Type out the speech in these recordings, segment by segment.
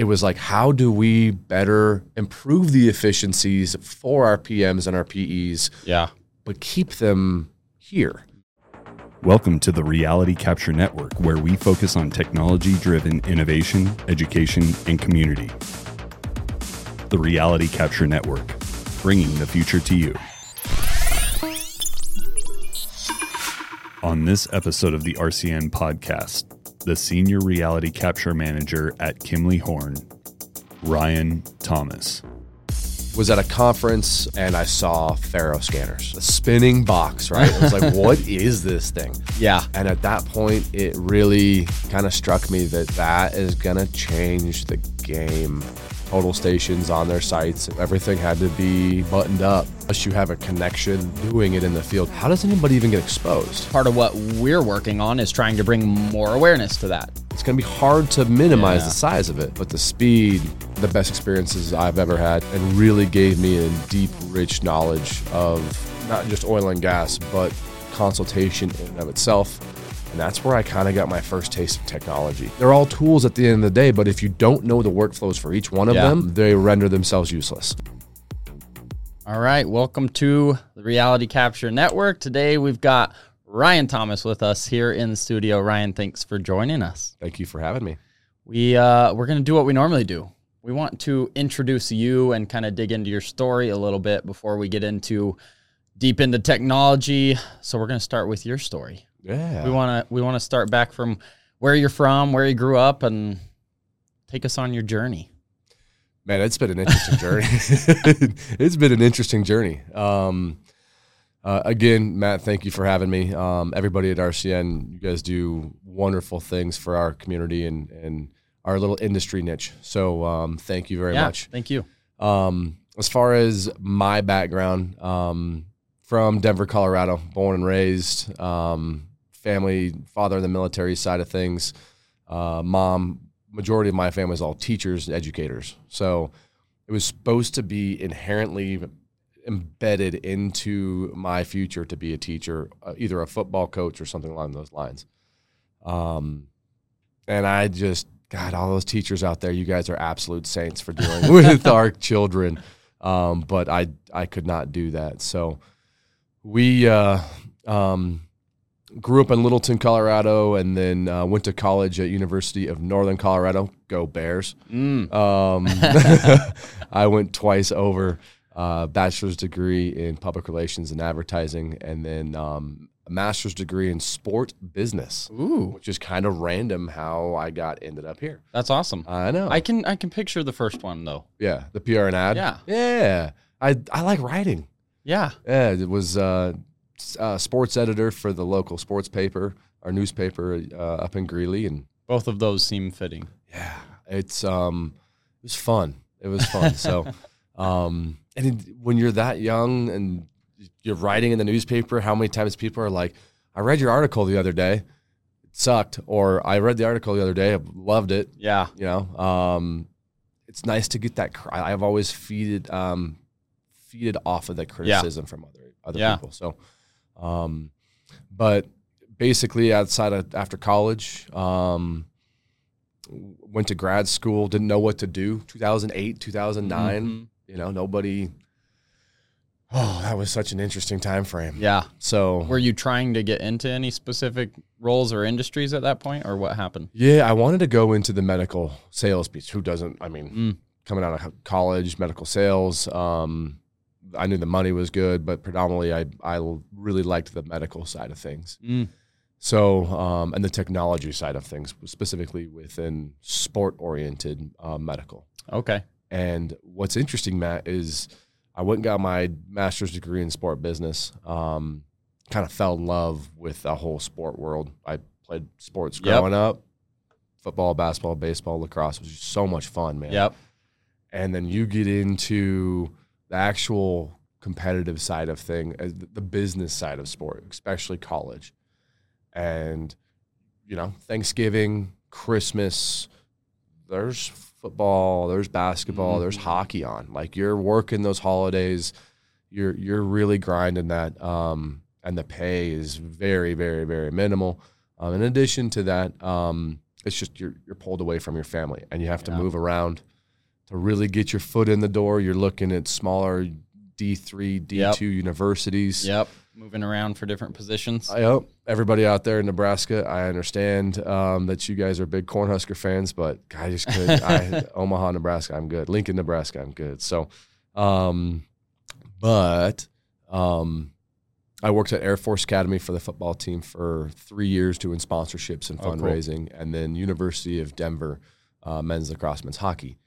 it was like, how do we better improve the efficiencies for our PMs and our PEs, Yeah. but keep them here? Welcome to the Reality Capture Network, where we focus on technology driven innovation, education, and community. The Reality Capture Network, bringing the future to you. On this episode of the RCN podcast, the Senior Reality Capture Manager at Kimley Horn, Ryan Thomas. Was at a conference and I saw Faro scanners, a spinning box, right? I was like, what is this thing? Yeah. And at that point, it really kind of struck me that that is going to change the game. Total stations on their sites, everything had to be buttoned up. Unless you have a connection doing it in the field, how does anybody even get exposed? Part of what we're working on is trying to bring more awareness to that. It's going to be hard to minimize Yeah. the size of it, but the speed, the best experiences I've ever had, and really gave me a deep, rich knowledge of not just oil and gas, but consultation in and of itself. And that's where I kind of got my first taste of technology. They're all tools at the end of the day, but if you don't know the workflows for each one of Yeah. them, they render themselves useless. All right. Welcome to the Reality Capture Network. Today we've got Ryan Thomas with us here in the studio. Ryan, thanks for joining us. Thank you for having me. We uh, we're gonna do what we normally do. We want to introduce you and kind of dig into your story a little bit before we get into deep into technology. So we're gonna start with your story. Yeah. We wanna we wanna start back from where you're from, where you grew up, and take us on your journey. Man, it's been an interesting journey. it's been an interesting journey. Um, uh, again, Matt, thank you for having me. Um, everybody at RCN, you guys do wonderful things for our community and, and our little industry niche. So um, thank you very yeah, much. thank you. Um, as far as my background, um, from Denver, Colorado, born and raised, um, family, father in the military side of things, uh, mom, majority of my family is all teachers and educators. So it was supposed to be inherently embedded into my future to be a teacher, uh, either a football coach or something along those lines. Um, and I just, God, all those teachers out there, you guys are absolute saints for dealing with our children. Um, but I, I could not do that. So we uh, um, grew up in Littleton, Colorado, and then uh, went to college at University of Northern Colorado. Go Bears! Mm. Um, I went twice over, uh, bachelor's degree in public relations and advertising, and then um, a master's degree in sport business, Ooh, which is kind of random how I got ended up here. that's awesome. I know. I can I can picture the first one though. yeah, the PR and ad. Yeah. yeah. I I like writing. Yeah. Yeah, it was uh, uh, sports editor for the local sports paper, our newspaper uh, up in Greeley, and Both of those seem fitting. yeah, it's um, it was fun. It was fun. so, um, and it, when you're that young and you're writing in the newspaper, how many times people are like, "I read your article the other day, it sucked," or "I read the article the other day, I loved it." Yeah. You know, um, it's nice to get that. cr- I've always feeded um, feeded off of the criticism from other other Yeah. people. So, um, but basically, outside of after college, um, went to grad school. Didn't know what to do. 2008, 2009. Mhm. You know, nobody. Oh, that was such an interesting time frame. Yeah. So Were you trying to get into any specific roles or industries at that point, or what happened? Yeah, I wanted to go into the medical sales piece. Who doesn't? I mean, Mm. coming out of college, medical sales. Um, I knew the money was good, but predominantly, I I really liked the medical side of things. Mm. So, um, and the technology side of things, specifically within sport oriented uh, medical. Okay. And what's interesting, Matt, is I went and got my master's degree in sport business. Um, kind of fell in love with the whole sport world. I played sports Yep. growing up football, basketball, baseball, lacrosse. It was just so much fun, man. Yep. And then you get into the actual competitive side of thing, uh, the business side of sport, especially college. And, you know, Thanksgiving, Christmas, there's football, there's basketball, there's Mhm. hockey on. Like you're working those holidays, you're you're really grinding that, um, and the pay is very, very, very minimal. Um, in addition to that, um, it's just you're you're pulled away from your family, and you have to Yeah. move around to really get your foot in the door. You're looking at smaller D three, D two universities. Yep. Moving around for different positions. I hope everybody out there in Nebraska. I understand um, that you guys are big Cornhusker fans, but I just could. I, Omaha, Nebraska, I'm good. Lincoln, Nebraska, I'm good. So, um, but um, I worked at Air Force Academy for the football team for three years doing sponsorships and Oh, cool. fundraising, and then University of Denver uh, men's lacrosse, men's hockey,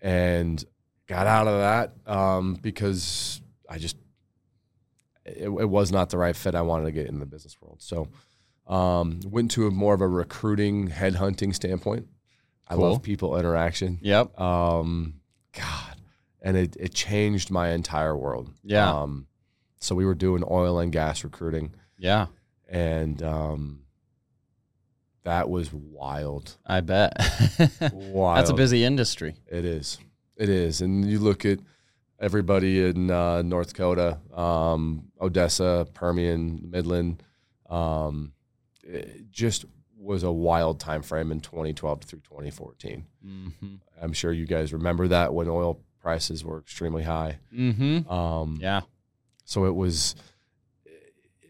and got out of that um, because I just it, it was not the right fit. I wanted to get in the business world, so um, went to a more of a recruiting, headhunting standpoint. I Cool. love people interaction. Yep. Um, God, and it, it changed my entire world. Yeah. Um, so we were doing oil and gas recruiting, Yeah. and um, that was wild. I bet. Wild. That's a busy industry. It is. It is. And you look at everybody in uh, North Dakota, um, Odessa, Permian, Midland. Um, it just was a wild time frame in 2012 through 2014. Mm-hmm. I'm sure you guys remember that when oil prices were extremely high. Mm-hmm. Um, Yeah. So it was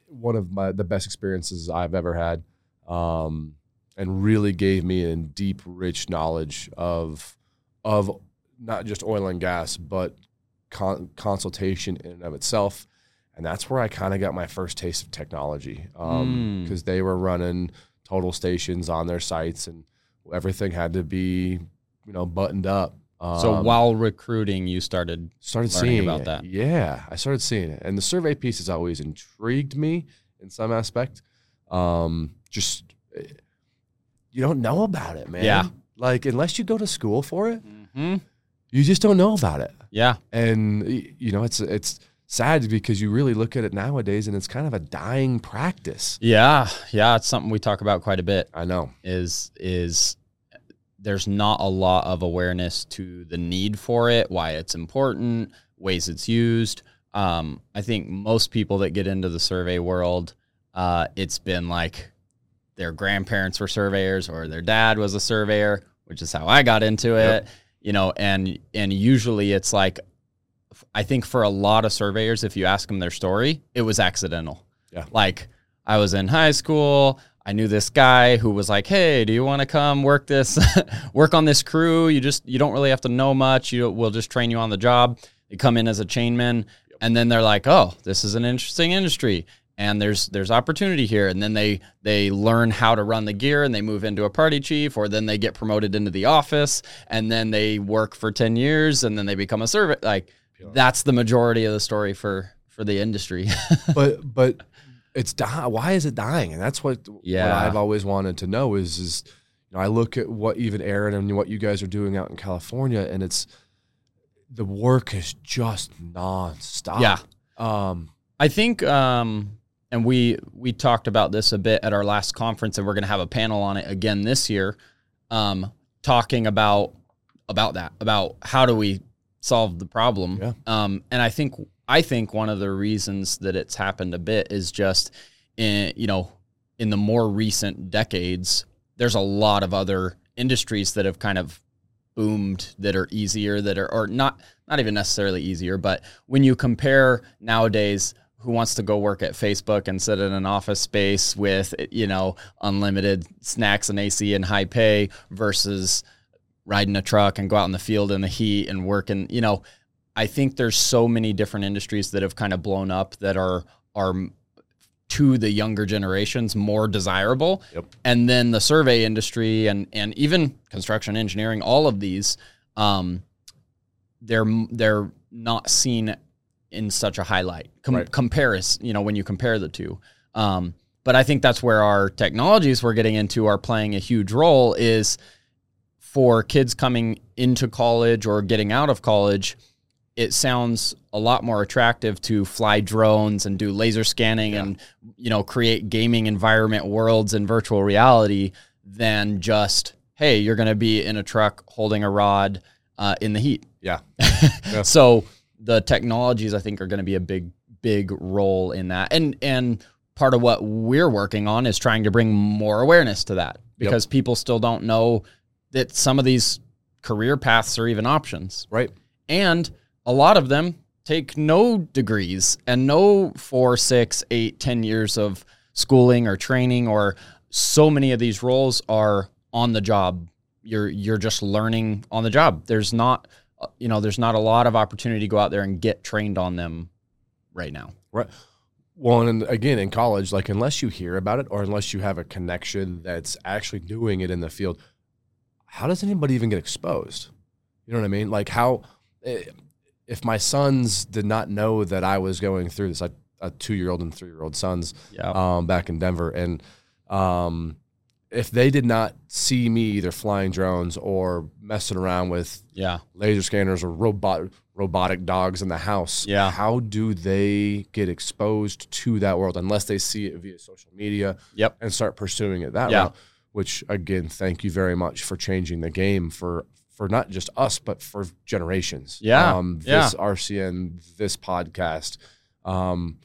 one of my the best experiences I've ever had, um, and really gave me a deep, rich knowledge of of not just oil and gas, but con- consultation in and of itself. And that's where I kind of got my first taste of technology Mm. because they were running total stations on their sites, and everything had to be, you know, buttoned up. So Um, while recruiting, you started. started seeing about it. that. Yeah, I started seeing it, and the survey piece has always intrigued me in some aspect. Um, just eh, you don't know about it, man. Yeah. like unless you go to school for it, Mm-hmm. you just don't know about it. Yeah. And you know, it's it's sad because you really look at it nowadays, and it's kind of a dying practice. Yeah. Yeah. It's something we talk about quite a bit. I know. Is is there's not a lot of awareness to the need for it, why it's important, ways it's used. Um, I think most people that get into the survey world, uh, it's been like their grandparents were surveyors or their dad was a surveyor, which is how I got into it. Yep. You know, and and usually it's like I think for a lot of surveyors, if you ask them their story, it was accidental. Yeah. Like I was in high school. I knew this guy who was like, "Hey, do you want to come work this, work on this crew? You just you don't really have to know much. You we'll just train you on the job." They come in as a chainman, and then they're like, "Oh, this is an interesting industry." And there's there's opportunity here, and then they they learn how to run the gear, and they move into a party chief, or then they get promoted into the office, and then they work for ten years, and then they become a servant. Like that's the majority of the story for for the industry. but but it's why is it dying and that's what what Yeah. I've always wanted to know is is you know I look at what even Aaron and what you guys are doing out in California and it's the work is just nonstop. Yeah. Um I think, um, and we we talked about this a bit at our last conference, and we're going to have a panel on it again this year, um, talking about about that, about how do we solve the problem. Yeah. Um, and I think I think one of the reasons that it's happened a bit is just in you know in the more recent decades, there's a lot of other industries that have kind of boomed that are easier that are or not not even necessarily easier but when you compare nowadays who wants to go work at Facebook and sit in an office space with you know unlimited snacks and AC and high pay versus riding a truck and go out in the field in the heat and working you know I think there's so many different industries that have kind of blown up that are are to the younger generations more desirable Yep. and then the survey industry and and even construction engineering all of these um they're they're not seen in such a highlight Com- Right. comparis you know when you compare the two um but i think that's where our technologies we're getting into are playing a huge role is for kids coming into college or getting out of college it sounds a lot more attractive to fly drones and do laser scanning and you know create gaming environment worlds in virtual reality than just hey you're going to be in a truck holding a rod uh, in the heat yeah. so the technologies i think are going to be a big big role in that and and part of what we're working on is trying to bring more awareness to that because people still don't know that some of these career paths are even options. Right. And a lot of them take no degrees and no four, six, eight, ten years of schooling or training or so many of these roles are on the job. You're you're just learning on the job. There's not you know, there's not a lot of opportunity to go out there and get trained on them right now. Right. Well, and again, in college, like unless you hear about it or unless you have a connection that's actually doing it in the field, how does anybody even get exposed? You know what I mean? Like how, eh, if my sons did not know that I was going through this, I, a two year old and three year old sons, Yeah. um, back in Denver, and um, if they did not see me either flying drones or messing around with yeah. laser scanners or robot robotic dogs in the house. Yeah. How do they get exposed to that world unless they see it via social media Yep. and start pursuing it that Yeah. route? Which again, thank you very much for changing the game for for not just us but for generations. Yeah. Um, Yeah. this RCN, this podcast, um,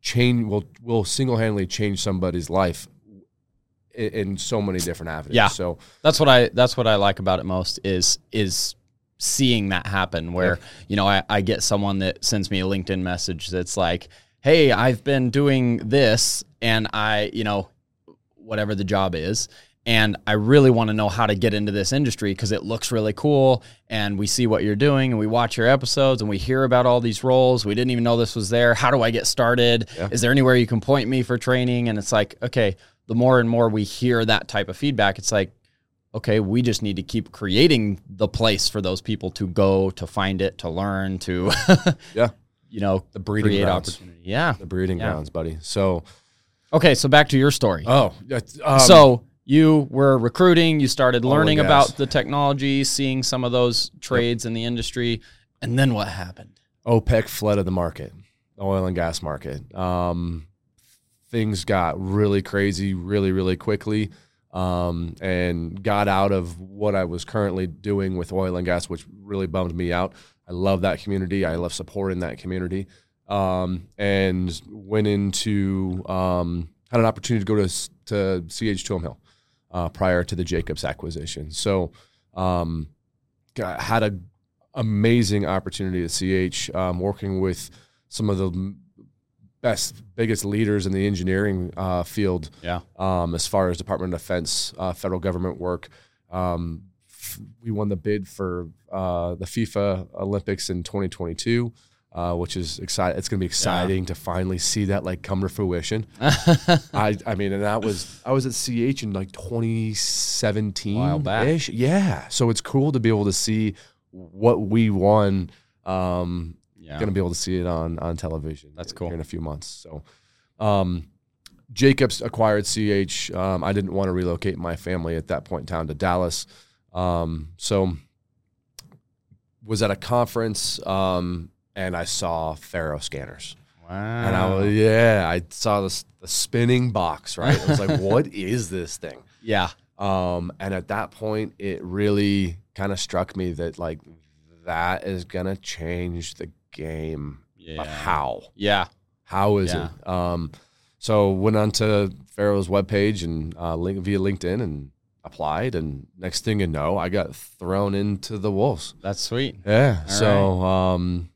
change will will single handedly change somebody's life in, in so many different avenues. Yeah. So That's what I that's what I like about it most is is seeing that happen where you know I, I get someone that sends me a LinkedIn message that's like, Hey, I've been doing this and I, you know, whatever the job is, and I really want to know how to get into this industry because it looks really cool and we see what you're doing and we watch your episodes and we hear about all these roles. We didn't even know this was there. How do I get started? Yeah. Is there anywhere you can point me for training? And it's like, okay, the more and more we hear that type of feedback, it's like, okay, we just need to keep creating the place for those people to go, to find it, to learn, to, Yeah. you know, the breeding create grounds. opportunity. Yeah. The breeding Yeah. grounds, buddy. So Okay, so back to your story. Oh, um, so you were recruiting, you started and learning gas. about the technology, seeing some of those trades in the industry, and then what happened? OPEC flooded the market, the oil and gas market. Um, things got really crazy, really, really quickly, um, and got out of what I was currently doing with oil and gas, which really bummed me out. I love that community. I love supporting that community, um, and went into um, had an opportunity to go to to CH2M Hill uh, prior to the Jacobs acquisition. So, um, got, had a amazing opportunity at CH, um, working with some of the best, biggest leaders in the engineering uh, field Yeah. um, as far as Department of Defense, uh, federal government work. Um, f- we won the bid for uh, the FIFA Olympics in 2022. Uh, which is exciting. It's going to be exciting to finally see that like come to fruition. I, I mean, and that was I was at CH in like 2017 ish. Yeah, so it's cool to be able to see what we won. Um, yeah. going to be able to see it on on television. That's cool. in a few months. So, um, Jacobs acquired CH. Um, I didn't want to relocate my family at that point in time to Dallas. Um, so was at a conference um, and I saw Faro scanners. wow. And I was, yeah, I saw this the spinning box, right? I was like, what is this thing? yeah. Um, and at that point, it really kind of struck me that like that is gonna change the game. Yeah. How? Yeah. How is Yeah. it? Um, so went on to Faro's webpage and uh, link via LinkedIn and applied. And next thing you know, I got thrown into the wolves. That's sweet. Yeah. All so um,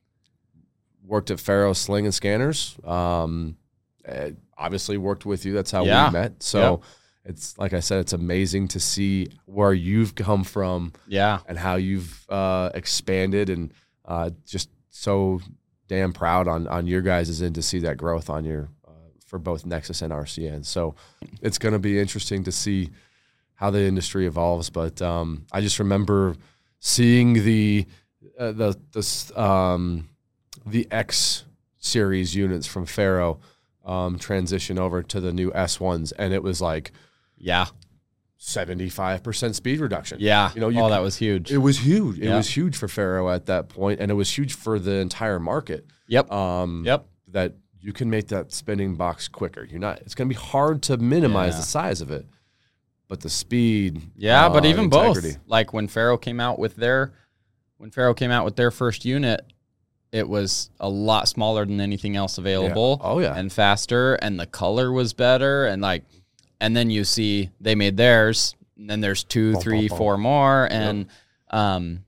worked at Faro Sling and Scanners. Um, eh, obviously worked with you. That's how Yeah. we met. So it's like I said, it's amazing to see where you've come from Yeah. and how you've uh, expanded and uh, just so damn proud on on your guys' end to see that growth on your uh, for both Nexus and RCN. So it's going to be interesting to see how the industry evolves. But um, I just remember seeing the uh, the this um, the X series units from Faro um, transition over to the new S ones, and it was like Yeah. Seventy five percent speed reduction. Yeah. You know, you oh, that was huge. It was huge. It Yeah. was huge for Faro at that point, and it was huge for the entire market. Yep. Um, Yep. That you can make that spinning box quicker. You're not. It's going to be hard to minimize Yeah. the size of it, but the speed. Yeah, but uh, even integrity. both. Like when Faro came out with their when Faro came out with their first unit, it was a lot smaller than anything else available. Oh yeah. And faster and the color was better and like and then you see they made theirs, and then there's two, Bum, three, bum, bum. more, and um,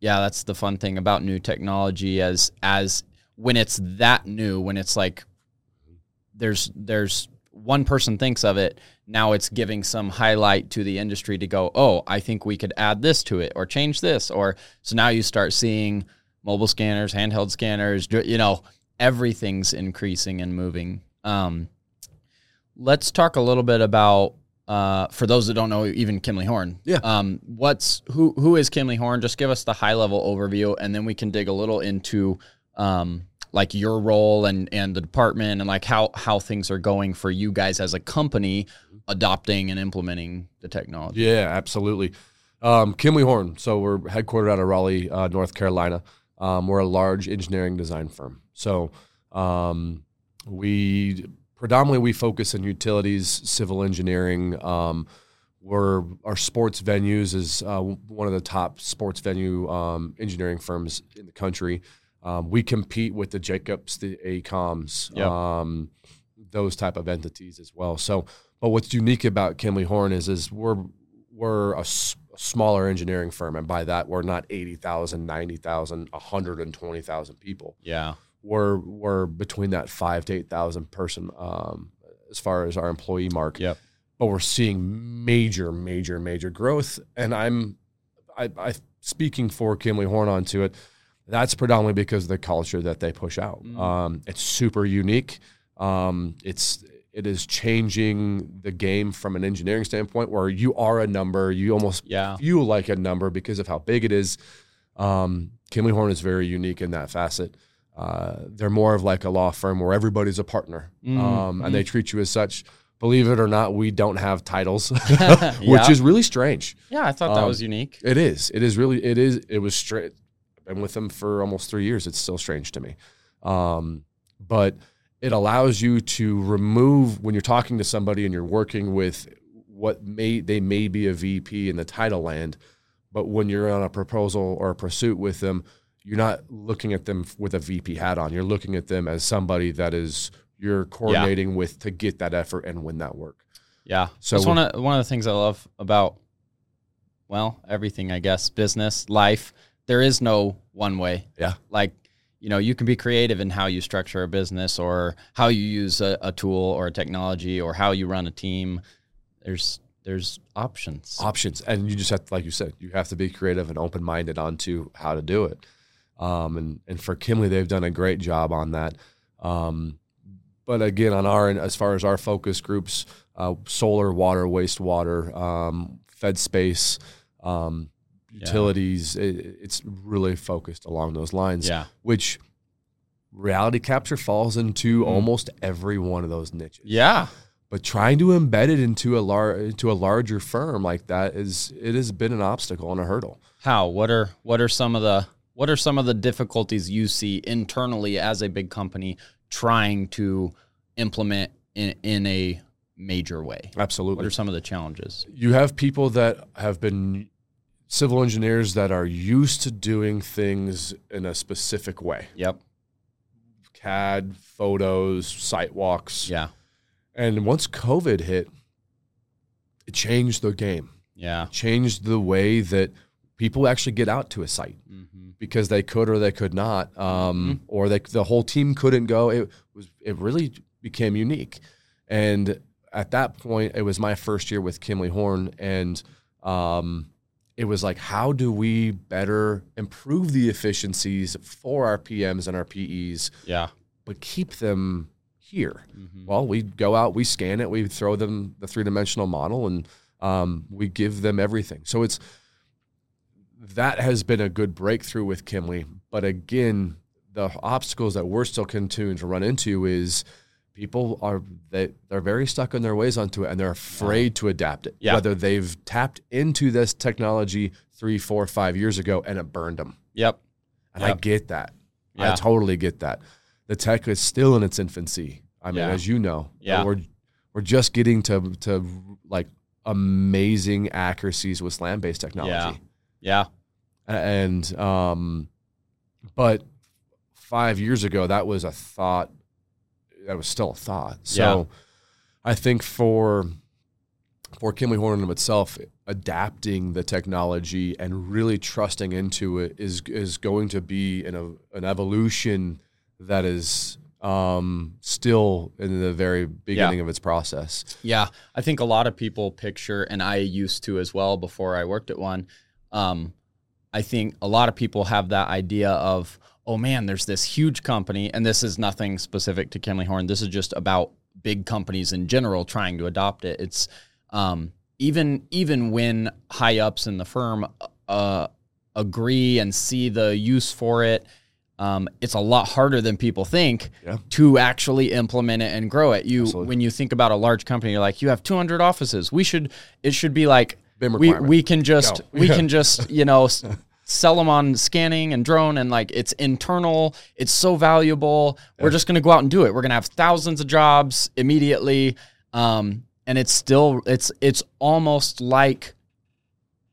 yeah, that's the fun thing about new technology as as when it's that new, when it's like there's there's one person thinks of it, now it's giving some highlight to the industry to go, oh, I think we could add this to it or change this, or so now you start seeing mobile scanners, handheld scanners, you know, everything's increasing and moving. Um, let's talk a little bit about uh, for those that don't know even Kimley Horn. Yeah. Um, what's who who is Kimley Horn? Just give us the high level overview, and then we can dig a little into um, like your role and and the department and like how how things are going for you guys as a company adopting and implementing the technology. Yeah, absolutely. Um, Kimley Horn. So we're headquartered out of Raleigh, uh, North Carolina. Um, we're a large engineering design firm. So um, we predominantly we focus on utilities, civil engineering. Um, we're our sports venues is uh, one of the top sports venue um, engineering firms in the country. Um, we compete with the Jacobs, the AECOMs, Yep. um, those type of entities as well. So, but what's unique about Kimley Horn is is we're we're a, s- a smaller engineering firm, and by that we're not 80,000, 90,000, 120,000 people. Yeah. We're we're between that five to eight thousand person um, as far as our employee mark Yep. but we're seeing major, major, major growth. And I'm, I, I speaking for Kimley Horn onto it. That's predominantly because of the culture that they push out. Mm. Um, it's super unique. Um, it's it is changing the game from an engineering standpoint, where you are a number. You almost Yeah. feel like a number because of how big it is. Um, Kimley Horn is very unique in that facet. Uh, they're more of like a law firm where everybody's a partner, Mm, um, and they treat you as such. Believe it or not, we don't have titles, which Yeah. is really strange. Yeah, I thought that Um, was unique. It is. It is really. It is. It was straight. I've been with them for almost three years. It's still strange to me, um, but it allows you to remove when you're talking to somebody and you're working with what may they may be a VP in the title land, but when you're on a proposal or a pursuit with them, you're not looking at them with a VP hat on. You're looking at them as somebody that is you're coordinating with to get that effort and win that work. Yeah. So That's one of one of the things I love about well, everything I guess, business, life. There is no one way. Yeah. Like, you know, you can be creative in how you structure a business or how you use a, a tool or a technology or how you run a team. There's there's options. options and you just have to like you said you have to be creative and open-minded onto how to do it um, and and for kimley they've done a great job on that um, but again on our as far as our focus groups uh, solar water wastewater um, fed space um, utilities it, it's really focused along those lines Yeah. which reality capture falls into Mm. almost every one of those niches Yeah. but trying to embed it into a lar- into a larger firm like that is it has been an obstacle and a hurdle. How? What are what are some of the what are some of the difficulties you see internally as a big company trying to implement in in a major way? Absolutely. What are some of the challenges? You have people that have been civil engineers that are used to doing things in a specific way. Yep. CAD, photos, site walks. Yeah. And once COVID hit, it changed the game. Yeah. Changed the way that people actually get out to a site. Mm-hmm. because they could or they could not, um, or they, the whole team couldn't go. It was it really became unique, and at that point, it was my first year with Kimley Horn, and um, it was like, how do we better improve the efficiencies for our PMs and our PEs, Yeah. but keep them here? Mhm. Well, we go out, we scan it, we throw them the three dimensional model, and um, we give them everything. So it's that has been a good breakthrough with Kimley. But again, the obstacles that we're still continuing to run into is people are they they're very stuck in their ways onto it, and they're afraid to adapt it. Yeah. Whether they've tapped into this technology three, four, five years ago, and it burned them. Yep. And I get that. I totally get that. The tech is still in its infancy. I mean, Yeah. as you know, Yeah. we're we're just getting to to like amazing accuracies with slam based technology. Yeah. Yeah. And um, but five years ago, that was a thought. That was still a thought. So, I think for for Kimley Horn of itself, adapting the technology and really trusting into it is is going to be an an evolution that is um, still in the very beginning Yeah. of its process. Yeah, I think a lot of people picture, and I used to as well before I worked at one. Um, I think a lot of people have that idea of, oh man, there's this huge company, and this is nothing specific to Kimley Horn. This is just about big companies in general trying to adopt it. It's um, even even when high ups in the firm uh, agree and see the use for it. Um, it's a lot harder than people think Yeah. to actually implement it and grow it. You Absolutely. when you think about a large company, you're like, you have 200 offices. We should it should be like we we can just Go. we Yeah. can just you know sell them on scanning and drone and like it's internal. It's so valuable. We're just gonna go out and do it. We're gonna have thousands of jobs immediately. Um, and it's still it's it's almost like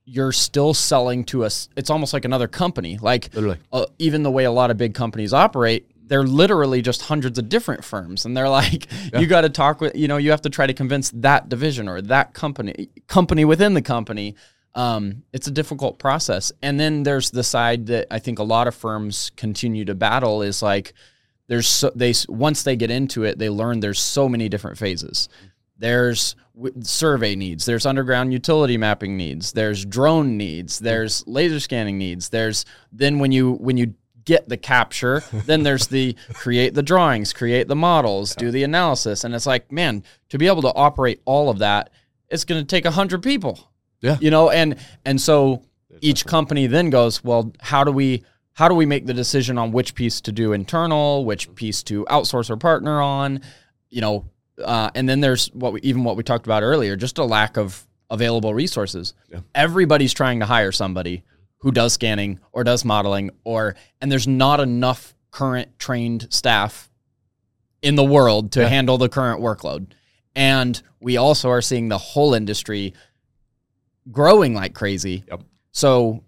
you're still selling to us. It's almost like another company. Like uh, even the way a lot of big companies operate, they're literally just hundreds of different firms, and they're like, you got to talk with, you know, you have to try to convince that division or that company, company within the company. Um, it's a difficult process, and then there's the side that I think a lot of firms continue to battle is like, there's so, they once they get into it, they learn there's so many different phases. There's w- survey needs. There's underground utility mapping needs. There's drone needs. There's laser scanning needs. There's then when you when you get the capture, then there's the create the drawings, create the models, do the analysis, and it's like, man, to be able to operate all of that, it's going to take a hundred people. Yeah. you know, and and so each company then goes, well, how do we how do we make the decision on which piece to do internal, which piece to outsource or partner on, you know, uh, and then there's what we, even what we talked about earlier, just a lack of available resources. Yeah. Everybody's trying to hire somebody who does scanning or does modeling, or and there's not enough current trained staff in the world to Yeah. handle the current workload. And we also are seeing the whole industry growing like crazy. Yep. So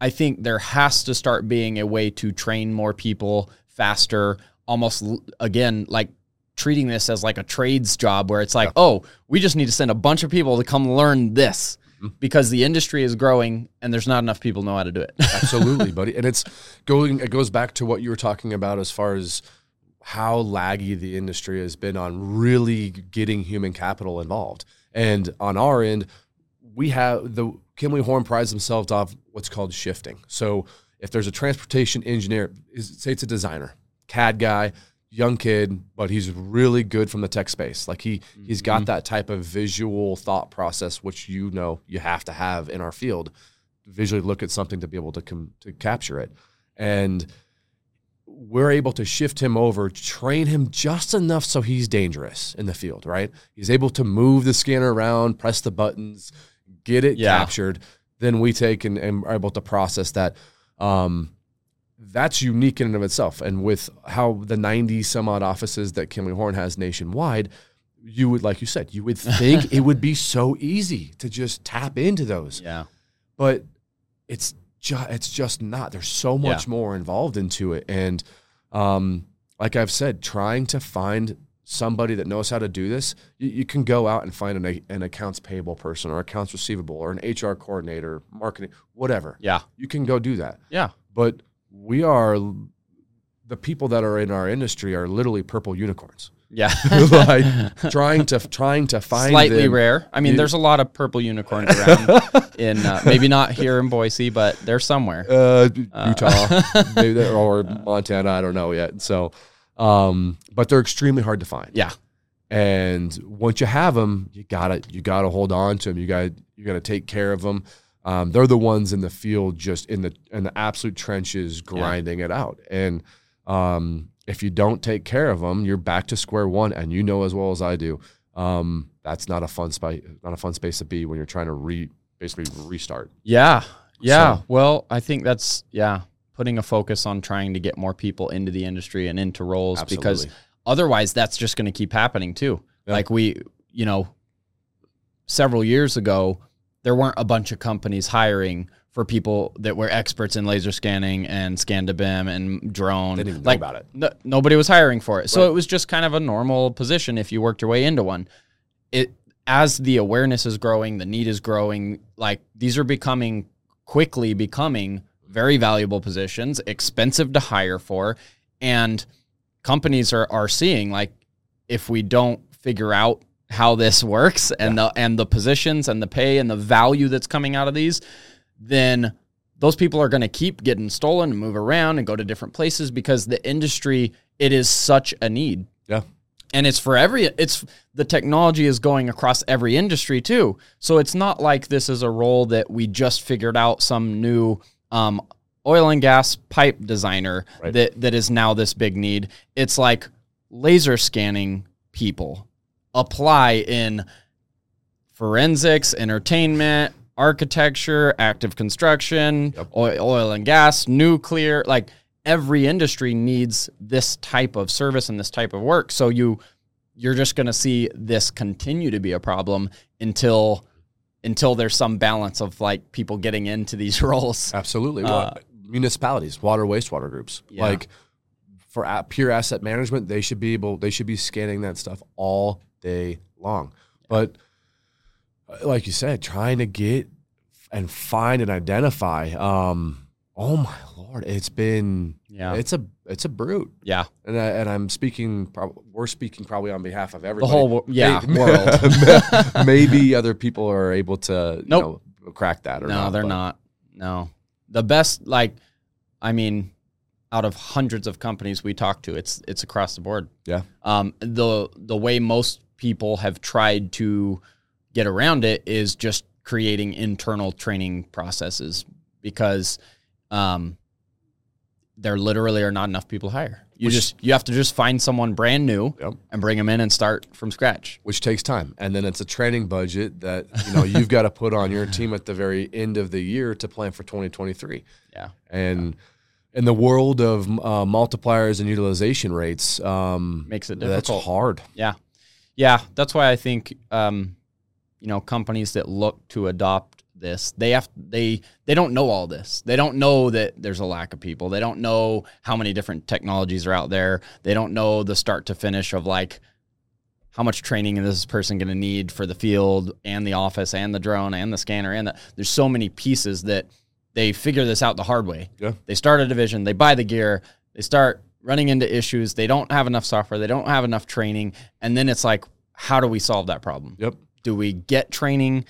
I think there has to start being a way to train more people faster, almost again, like treating this as like a trades job where it's like, oh, we just need to send a bunch of people to come learn this Mm-hmm. because the industry is growing and there's not enough people know how to do it. Absolutely, buddy. And it's going. It goes back to what you were talking about as far as how laggy the industry has been on really getting human capital involved. And on our end, we have the Kimley Horn prides themselves off what's called shifting. So if there's a transportation engineer, is, say it's a designer, CAD guy, young kid, but he's really good from the tech space. Like he he's got mm-hmm. that type of visual thought process, which you know you have to have in our field. Visually look at something to be able to com- to capture it, and we're able to shift him over, train him just enough so he's dangerous in the field. Right? He's able to move the scanner around, press the buttons, get it Yeah. captured. Then we take and, and are able to process that. Um, that's unique in and of itself. And with how the 90 some odd offices that Kimley Horn has nationwide, you would, like you said, you would think it would be so easy to just tap into those, yeah. but it's just it's just not. There's so much more involved into it, and um, like I've said, trying to find somebody that knows how to do this, you, you can go out and find an, an accounts payable person or accounts receivable or an HR coordinator, marketing, whatever. Yeah. You can go do that Yeah. but we are the people that are in our industry are literally purple unicorns Yeah. like trying to trying to find Slightly them. rare. I mean, there's a lot of purple unicorns around in uh, maybe not here in Boise, but they're somewhere. uh, Utah maybe or Montana I don't know yet so um, but they're extremely hard to find. Yeah. and once you have them you gotta you gotta hold on to them you gotta you gotta take care of them um, they're the ones in the field just in the in the absolute trenches grinding it out. And um, if you don't take care of them you're back to square one and you know as well as i do um, that's not a fun space not a fun space to be when you're trying to re basically restart. Yeah. Yeah. So- well, I think that's yeah, putting a focus on trying to get more people into the industry and into roles because otherwise that's just going to keep happening too. Yeah. Like we, you know, several years ago there weren't a bunch of companies hiring for people that were experts in laser scanning and scan to BIM and drone. They didn't even know like, about it. no- nobody was hiring for it. So Right. it was just kind of a normal position if you worked your way into one. It as the awareness is growing, the need is growing. Like these are becoming quickly becoming very valuable positions, expensive to hire for, and companies are are seeing like if we don't figure out how this works and the and the positions and the pay and the value that's coming out of these, then those people are going to keep getting stolen and move around and go to different places because the industry it is such a need. Yeah. and it's for every it's the technology is going across every industry too. So it's not like this is a role that we just figured out some new um, oil and gas pipe designer Right. that that is now this big need it's like laser scanning people apply in forensics entertainment architecture active construction Yep. oil, oil and gas nuclear like every industry needs this type of service and this type of work so you you're just going to see this continue to be a problem until until there's some balance of like people getting into these roles Absolutely. Uh, municipalities, water, wastewater groups, Yeah. like for a- pure asset management, they should be able, they should be scanning that stuff all day long. But uh, like you said, trying to get and find and identify, um, oh my lord, it's been, yeah. it's a, it's a brute. yeah. And, I, and I'm speaking, prob- we're speaking probably on behalf of the whole yeah May- world. Maybe other people are able to, you know, crack that or no not. they're but- not. No. The best like i mean out of hundreds of companies we talk to it's it's across the board. Yeah. um, the the way most people have tried to get around it is just creating internal training processes because um, there literally are not enough people to hire. You Which- just you have to just find someone brand new Yep. and bring them in and start from scratch. which takes time and then it's a training budget that you know you've got to put on your team at the very end of the year to plan for 2023 Yeah. and in the world of uh, multipliers and utilization rates um, Makes it that's difficult. hard Yeah, yeah. That's why I think um, you know companies that look to adopt this they have they they don't know all this. They don't know that there's a lack of people. They don't know how many different technologies are out there. They don't know the start to finish of like how much training is this person going to need for the field and the office and the drone and the scanner and the, there's so many pieces that they figure this out the hard way. Yeah. They start a division, they buy the gear, they start running into issues, they don't have enough software, they don't have enough training, and then it's like how do we solve that problem? yep Do we get training?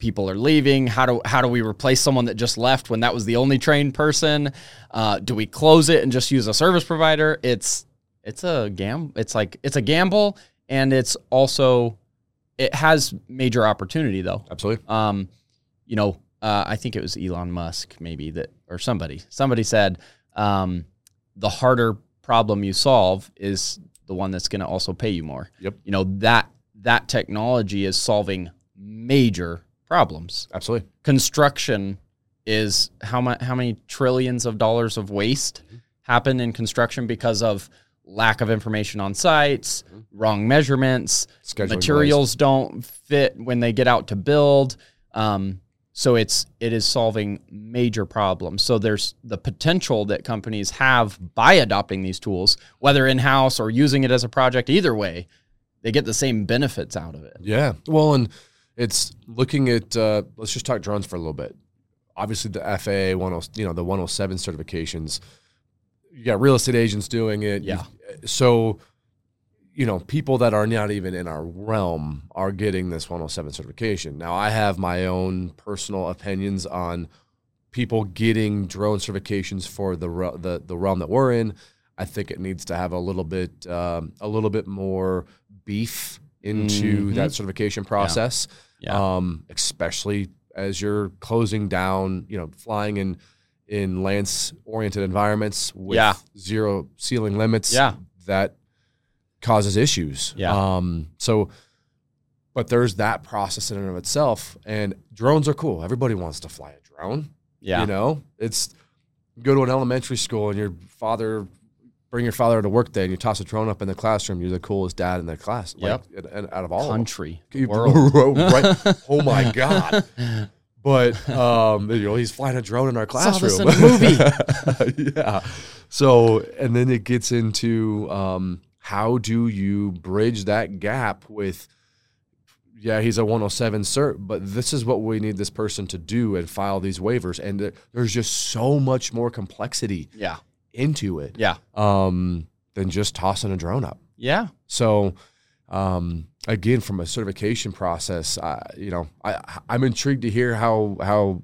People are leaving. How do how do we replace someone that just left when that was the only trained person? Uh, do we close it and just use a service provider? It's it's a gam. It's like it's a gamble, and it's also it has major opportunity though. absolutely Um, you know, uh, I think it was Elon Musk maybe that or somebody somebody said um, the harder problem you solve is the one that's going to also pay you more. Yep. You know that that technology is solving major problems. absolutely Construction is how much how many trillions of dollars of waste happen in construction because of lack of information on sites, wrong measurements, Scheduling materials don't fit when they get out to build. Um, so it's it is solving major problems. So there's the potential that companies have by adopting these tools, whether in house or using it as a project. Either way, they get the same benefits out of it. Yeah. Well, and it's looking at uh, let's just talk drones for a little bit. Obviously, the FAA one, oh, you know, the 107 certifications. You got real estate agents doing it. Yeah. So, you know, people that are not even in our realm are getting this 107 certification. Now, I have my own personal opinions on people getting drone certifications for the the the realm that we're in. I think it needs to have a little bit um, a little bit more beef into Mhm. that certification process. Yeah. Um, especially as you're closing down, you know, flying in in LAANC oriented environments with Yeah. zero ceiling limits. Yeah. That causes issues. Yeah. Um, so but there's that process in and of itself. And drones are cool. Everybody wants to fly a drone. Yeah. You know, it's go to an elementary school and your father bring your father to work day and you toss a drone up in the classroom. You're the coolest dad in the class. Like, and, and out of all of. Country. You- world. right. Oh my god. But um, you know, he's flying a drone in our Saw classroom. this in a movie. yeah. So, and then it gets into um, how do you bridge that gap with yeah, he's a 107 cert, but this is what we need this person to do and file these waivers. And there's just so much more complexity Yeah. Into it Yeah. um, than just tossing a drone up. Yeah. So, um, again, from a certification process, I, you know, I, I'm intrigued to hear how how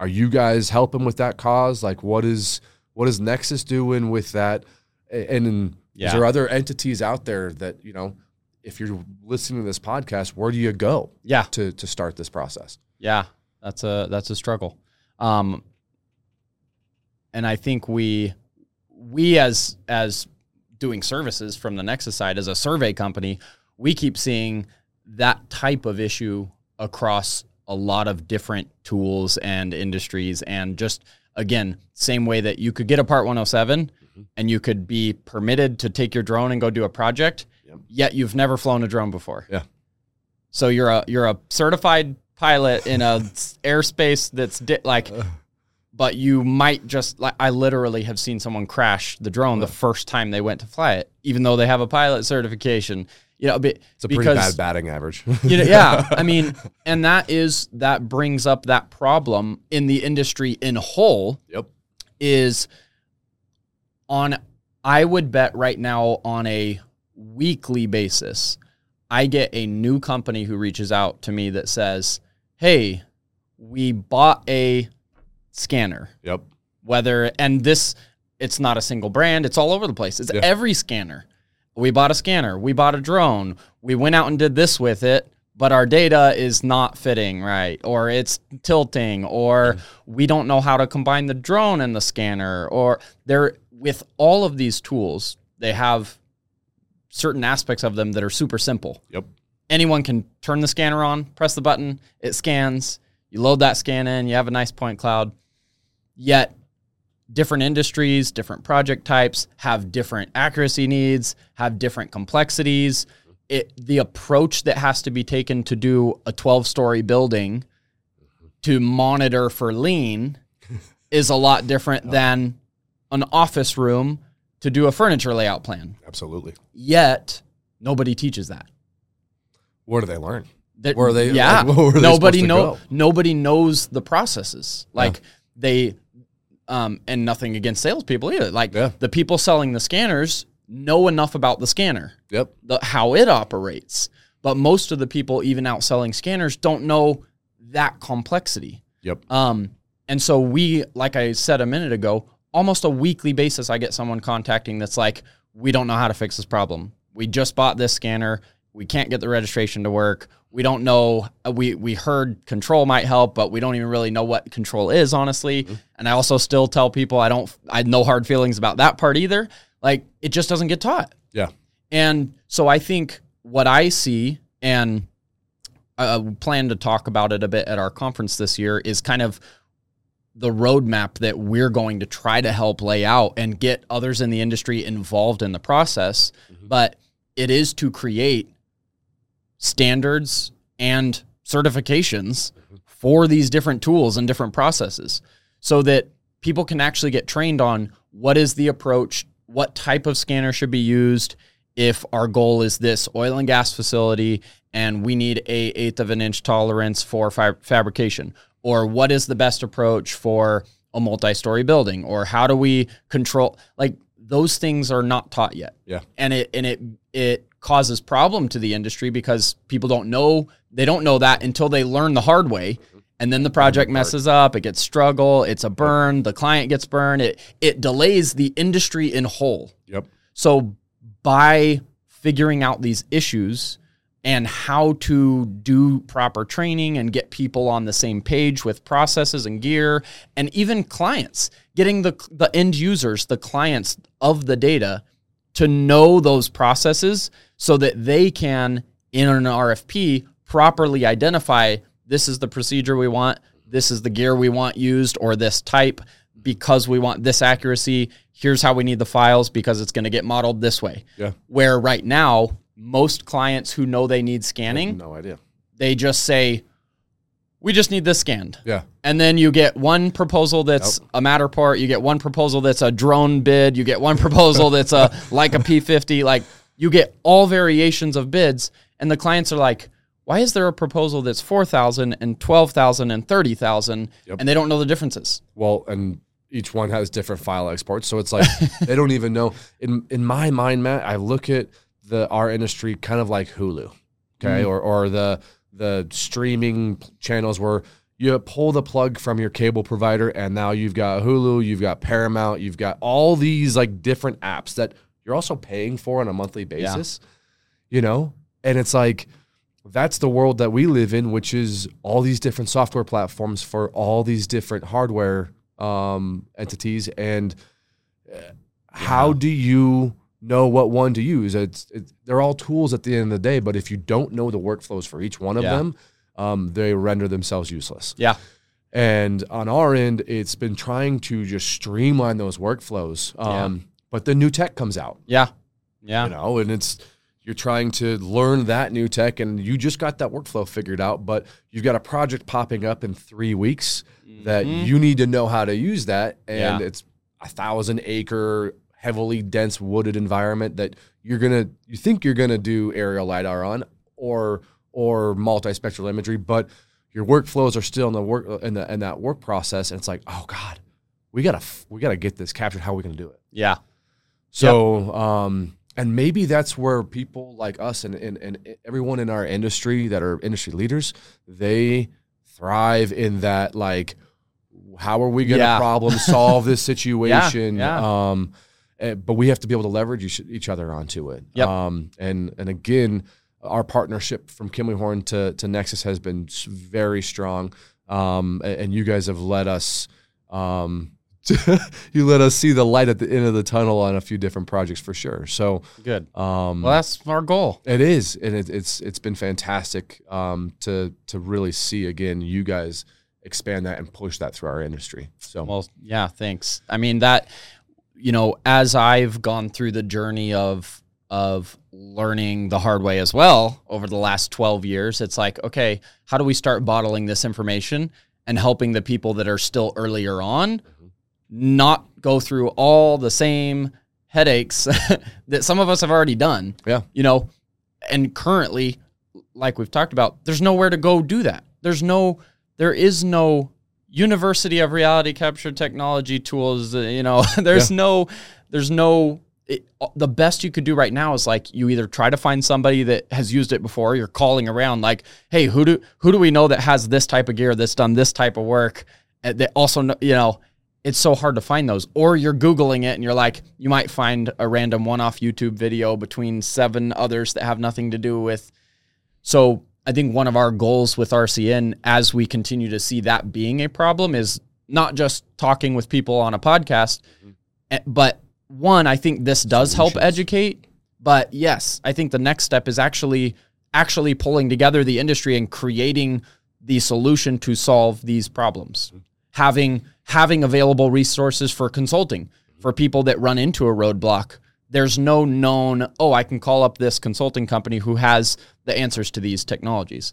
are you guys helping with that cause? Like, what is what is Nexus doing with that? A- And, Yeah. is there other entities out there that you know, if you're listening to this podcast, where do you go Yeah. to to start this process? Yeah, that's a that's a struggle. Um, and I think we we as as doing services from the Nexus side as a survey company, we keep seeing that type of issue across a lot of different tools and industries and just again, same way that you could get a part 107 mm-hmm. and you could be permitted to take your drone and go do a project, Yep. yet you've never flown a drone before. Yeah. So you're a you're a certified pilot in a airspace that's di- like, but you might just like I literally have seen someone crash the drone the first time they went to fly it, even though they have a pilot certification. You know, be, It's a pretty bad batting average. you know, yeah, I mean, and that is that brings up that problem in the industry in whole yep. is on I would bet right now on a weekly basis I get a new company who reaches out to me that says, "Hey, we bought a scanner. Yep. Whether and this it's not a single brand, it's all over the place. It's Yeah. every scanner. We bought a scanner, we bought a drone, we went out and did this with it, but our data is not fitting right or it's tilting or we don't know how to combine the drone and the scanner or they're with all of these tools, they have certain aspects of them that are super simple. Yep. Anyone can turn the scanner on, press the button, it scans, you load that scan in, you have a nice point cloud. Yet different industries, different project types have different accuracy needs, have different complexities. It the approach that has to be taken to do a 12-story building to monitor for lean is a lot different than an office room to do a furniture layout plan. Absolutely. Yet nobody teaches that. Where do they learn? That- Where are they- Yeah. like, where nobody know. go? Nobody knows the processes. Like they, um, and nothing against salespeople either. Like Yeah. the people selling the scanners know enough about the scanner, Yep. the how it operates. But most of the people, even out selling scanners, don't know that complexity. Yep. Um, and so we, like I said a minute ago, almost a weekly basis, I get someone contacting that's like, "We don't know how to fix this problem. We just bought this scanner. We can't get the registration to work. We don't know. uh, We we heard control might help, but we don't even really know what control is, honestly. And I also still tell people I don't. I had no hard feelings about that part either. Like it just doesn't get taught. Yeah. And so I think what I see, and I plan to talk about it a bit at our conference this year, is kind of the roadmap that we're going to try to help lay out and get others in the industry involved in the process. But it is to create standards and certifications for these different tools and different processes so that people can actually get trained on what is the approach, what type of scanner should be used if our goal is this oil and gas facility and we need a eighth of an inch tolerance for fa- fabrication or what is the best approach for a multi-story building or how do we control like those things are not taught yet Yeah. and it and it it causes problem to the industry because people don't know they don't know that until they learn the hard way and then the project messes up it gets struggle it's a burn the client gets burned it it delays the industry in whole Yep. so by figuring out these issues and how to do proper training and get people on the same page with processes and gear and even clients getting the the end users the clients of the data to know those processes so that they can in an RFP properly identify this is the procedure we want. This is the gear we want used or this type because we want this accuracy. Here's how we need the files because it's going to get modeled this way. Yeah. where right now most clients who know they need scanning No idea. they just say we just need this scanned Yeah. and then you get one proposal that's a Matterport, you get one proposal that's a drone bid, you get one proposal that's a like a P50, like you get all variations of bids and the clients are like, why is there a proposal that's 4,000 and 12,000 and 30,000 Yep. and they don't know the differences? Well, and each one has different file exports, so it's like they don't even know. In in my mind, Matt, I look at the our industry kind of like Hulu, okay, Mhm. or or the the streaming channels where you pull the plug from your cable provider, and now you've got Hulu, you've got Paramount, you've got all these like different apps that you're also paying for on a monthly basis, you know, and it's like that's the world that we live in, which is all these different software platforms for all these different hardware um, entities. And uh, how do you know what one to use? It's, it's they're all tools at the end of the day, but if you don't know the workflows for each one of Yeah. them, um, they render themselves useless. Yeah. And on our end, it's been trying to just streamline those workflows. Um, But the new tech comes out Yeah. Yeah. you know and it's you're trying to learn that new tech and you just got that workflow figured out but you've got a project popping up in three weeks that Mhm. you need to know how to use that and Yeah. it's a thousand acre heavily dense wooded environment that you're gonna you think you're gonna do aerial lidar on or or multispectral imagery but your workflows are still in the work in the in that work process and it's like oh god we gotta we gotta get this captured how are we gonna do it Yeah. so, um, and maybe that's where people like us and, and, and everyone in our industry that are industry leaders, they thrive in that, like, how are we going to Yeah. problem solve this situation? yeah. Um, eh, but we have to be able to leverage each, each other onto it. Yep. Um, and, and again, our partnership from Kimley Horn to, to Nexus has been very strong. Um, and, you guys have let us, um, you let us see the light at the end of the tunnel on a few different projects for sure. So, Good. um, Well, that's our goal. it is, and it, it's it's been fantastic um, to to really see again you guys expand that and push that through our industry. So, Well, yeah, thanks. I mean that you know, as I've gone through the journey of of learning the hard way as well over the last 12 years, it's like, okay, how do we start bottling this information and helping the people that are still earlier on mm-hmm. not go through all the same headaches that some of us have already done. Yeah. You know, and currently like we've talked about, there's nowhere to go do that. There's no there is no University of Reality Capture Technology tools, uh, you know, there's no there's no it, the best you could do right now is like you either try to find somebody that has used it before, you're calling around like, "Hey, who do who do we know that has this type of gear that's done this type of work?" And they also know, you know, it's so hard to find those. Or you're Googling it and you're like, you might find a random one off YouTube video between seven others that have nothing to do with. So I think one of our goals with RCN as we continue to see that being a problem is not just talking with people on a podcast, eh, but one, I think this does help educate. But yes, I think the next step is actually actually pulling together the industry and creating the solution to solve these problems. Having having available resources for consulting for people that run into a roadblock. There's no known, oh, I can call up this consulting company who has the answers to these technologies.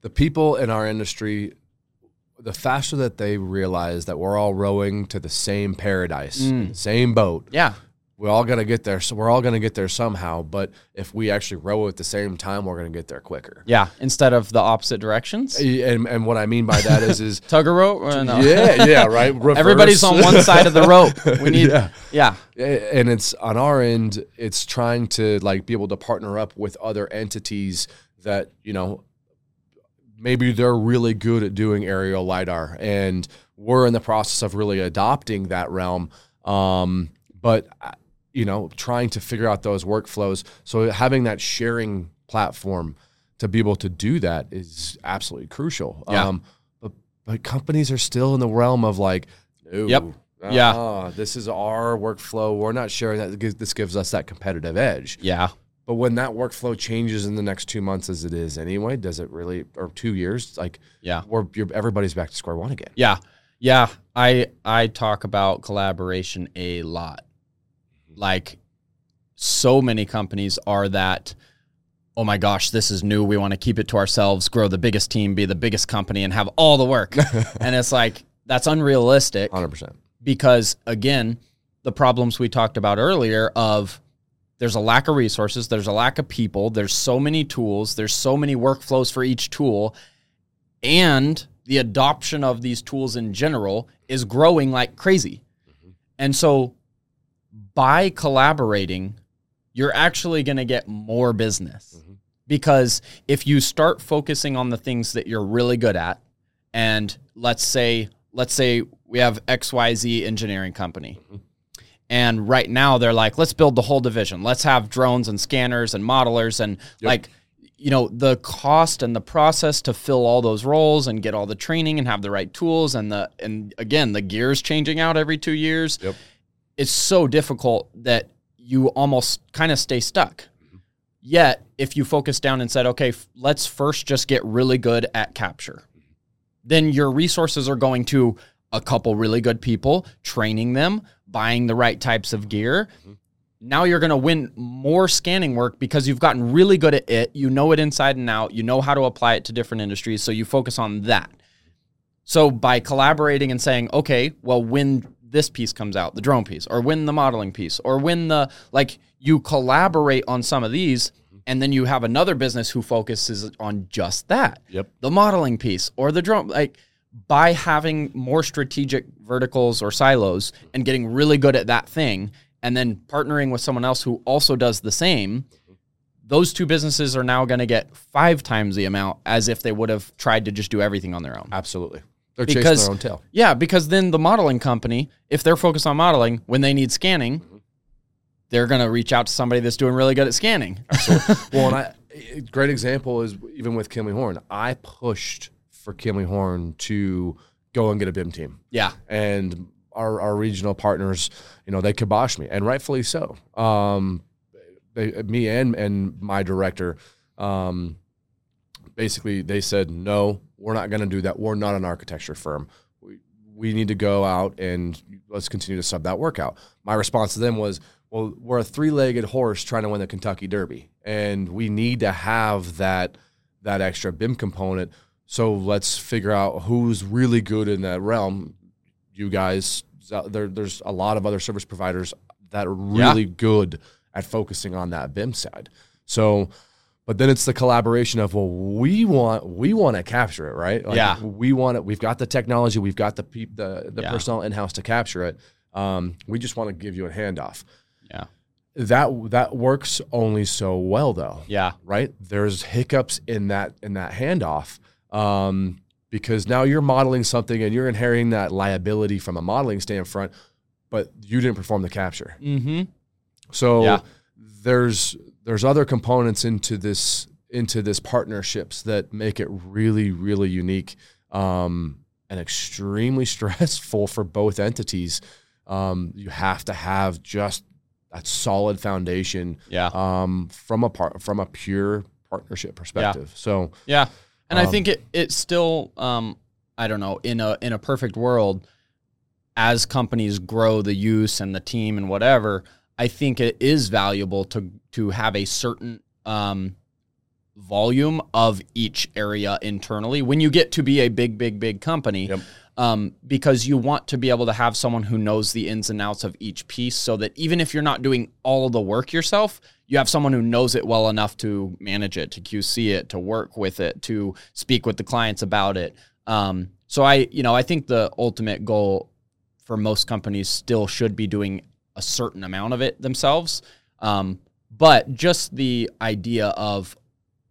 the people in our industry, the faster that they realize that we're all rowing to the same paradise, Mm. same boat, Yeah. We all gonna get there. So we're all gonna get there somehow. But if we actually row at the same time, we're gonna get there quicker. Yeah. Instead of the opposite directions. And, and what I mean by that is, is Tug a rope? Uh, no. yeah, yeah, right. Reverse. Everybody's on one side of the rope. We need, Yeah. yeah. And it's on our end it's trying to like be able to partner up with other entities that you know maybe they're really good at doing aerial lidar and we're in the process of really adopting that realm um, but uh, you know trying to figure out those workflows so having that sharing platform to be able to do that is absolutely crucial Yeah. um, but, but companies are still in the realm of like Yep. Yeah. uh-uh, this is our workflow. We're not sharing that. This- This gives us that competitive edge. Yeah. But when that workflow changes in the next two months, as it is anyway, does it really, or two years? Like, Yeah. we're you're, everybody's back to square one again. Yeah. Yeah. I I talk about collaboration a lot. Like so many companies are that oh my gosh, this is new. We want to keep it to ourselves, grow the biggest team, be the biggest company and have all the work. and it's like that's unrealistic Hundred percent. because again, the problems we talked about earlier of there's a lack of resources, there's a lack of people, there's so many tools, there's so many workflows for each tool, and the adoption of these tools in general is growing like crazy. Mm-hmm. And so by collaborating, you're actually going to get more business. Mm-hmm. Because if you start focusing on the things that you're really good at, and let's say let's say we have XYZ engineering company. Mm-hmm. And right now they're like, let's build the whole division. Let's have drones and scanners and modelers and like you know the cost and the process to fill all those roles and get all the training and have the right tools and the and again the gears changing out every 2 years. Yep. It's so difficult that you almost kind of stay stuck. Mm-hmm. Yet, if you focus down and said, okay, f- let's first just get really good at capture, mm-hmm. then your resources are going to a couple really good people, training them, buying the right types of gear. Mm-hmm. Now you're going to win more scanning work because you've gotten really good at it. You know it inside and out. You know how to apply it to different industries. So you focus on that. So by collaborating and saying, okay, well, when this piece comes out, the drone piece, or when the modeling piece, or when the like, you collaborate on some of these, mm-hmm. and then you have another business who focuses on just that. Yep. The modeling piece or the drone, like by having more strategic verticals or silos and getting really good at that thing, and then partnering with someone else who also does the same. Mm-hmm. Those two businesses are now going to get five times the amount as if they would have tried to just do everything on their own. Absolutely. They're Because- chasing their own tail. Yeah, because then the modeling company, if they're focused on modeling, when they need scanning, they're going to reach out to somebody that's doing really good at scanning. well, and I, a great example is even with Kimley Horn. I pushed for Kimley Horn to go and get a BIM team. yeah. and our, our regional partners, you know, they kiboshed me, and rightfully so. Um, they, me and and my director, um, basically, they said, no, we're not going to do that. We're not an architecture firm. We we need to go out and let's continue to sub that work out. My response to them was, well, we're a three legged horse trying to win the Kentucky Derby, and we need to have that that extra BIM component. So let's figure out who's really good in that realm you guys there, there's a lot of other service providers that are really good at focusing on that BIM side. So, but then it's the collaboration of well, we want we want to capture it, right? Like, Yeah. we want it. We've got the technology, we've got the peop, the the Yeah. personnel in house to capture it. Um, we just want to give you a handoff. Yeah. That that works only so well though Yeah. right? There's hiccups in that in that handoff um, because now you're modeling something and you're inheriting that liability from a modeling standpoint, but you didn't perform the capture. Mm-hmm. So Yeah. there's there's other components into this into this partnerships that make it really really unique um, and extremely stressful for both entities. Um, you have to have just that solid foundation Yeah. um, from a part from a pure partnership perspective. So Yeah, and I Um, think it it still um I don't know in a in a perfect world, as companies grow the use and the team and whatever, I think it is valuable to to have a certain um volume of each area internally when you get to be a big big big company. Yep. Um, because you want to be able to have someone who knows the ins and outs of each piece so that even if you're not doing all of the work yourself, you have someone who knows it well enough to manage it, to QC it, to work with it, to speak with the clients about it. Um, so I, you know, I think the ultimate goal for most companies still should be doing a certain amount of it themselves. Um, but just the idea of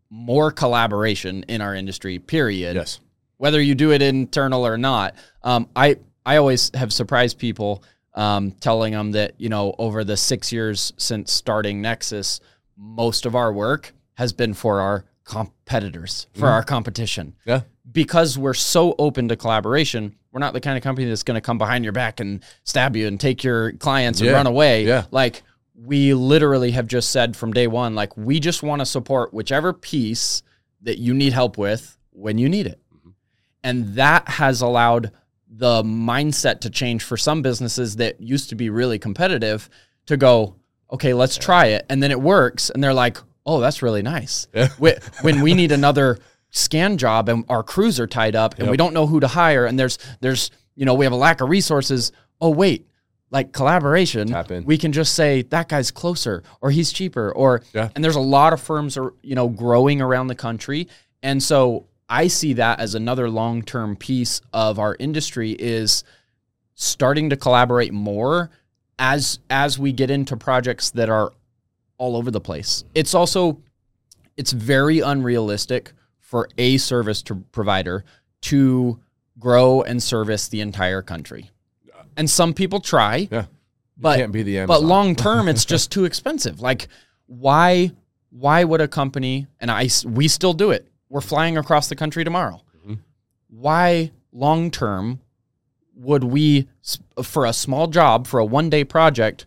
more collaboration in our industry, period yes, whether you do it internal or not. Um, I I always have surprised people um, telling them that you know over the six years since starting Nexus, most of our work has been for our competitors, for our competition, yeah, because we're so open to collaboration. We're not the kind of company that's going to come behind your back and stab you and take your clients and Yeah. run away. Yeah. Like we literally have just said from day one, like we just want to support whichever piece that you need help with when you need it. Mm-hmm. And that has allowed the mindset to change for some businesses that used to be really competitive to go, okay, let's try it. And then it works. And they're like, oh, that's really nice. Yeah. When we need another scan job and our crews are tied up and we don't know who to hire and there's, there's, you know, we have a lack of resources. Oh, wait, like collaboration, we can just say that guy's closer or he's cheaper or Yeah. and there's a lot of firms are you know growing around the country. And so I see that as another long-term piece of our industry is starting to collaborate more as as we get into projects that are all over the place. It's also it's very unrealistic for a service to provider to grow and service the entire country. And some people try, Yeah. You but can't be the but long term it's just too expensive. Like why why would a company and I we still do it. We're flying across the country tomorrow. Mhm. Why long term would we for a small job for a one day project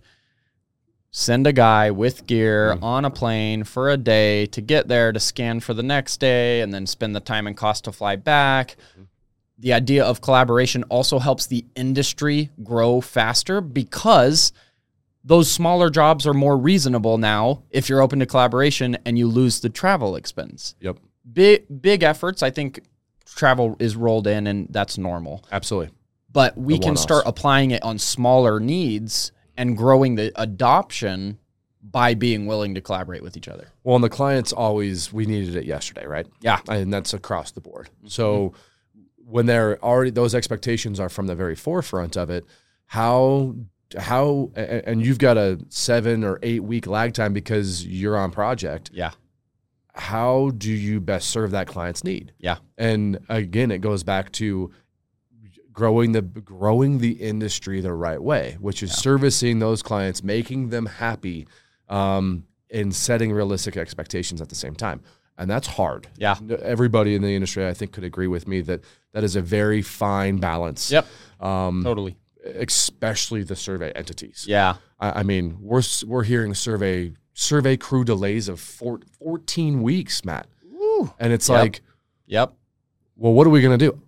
send a guy with gear Mm. on a plane for a day to get there to scan for the next day and then spend the time and cost to fly back. Mm-hmm. The idea of collaboration also helps the industry grow faster because those smaller jobs are more reasonable now if you're open to collaboration and you lose the travel expense. Yep. Big big efforts, I think travel is rolled in and that's normal Absolutely. but we can start applying it on smaller needs and growing the adoption by being willing to collaborate with each other. Well, and the clients always we needed it yesterday, right? Yeah. and that's across the board. Mm-hmm. So when they're already those expectations are from the very forefront of it, how how and you've got a seven or eight week lag time because you're on project. Yeah. How do you best serve that client's need? Yeah. And again, it goes back to growing the growing the industry the right way, which is servicing those clients, making them happy, um, and setting realistic expectations at the same time. And that's hard. Yeah. Everybody in the industry, I think, could agree with me that that is a very fine balance. Yep. Um, Totally. especially the survey entities. Yeah. I, I mean, we're we're hearing survey survey crew delays of four, 14 weeks, Matt. Woo. And it's Yep. like, Yep. well, what are we gonna do?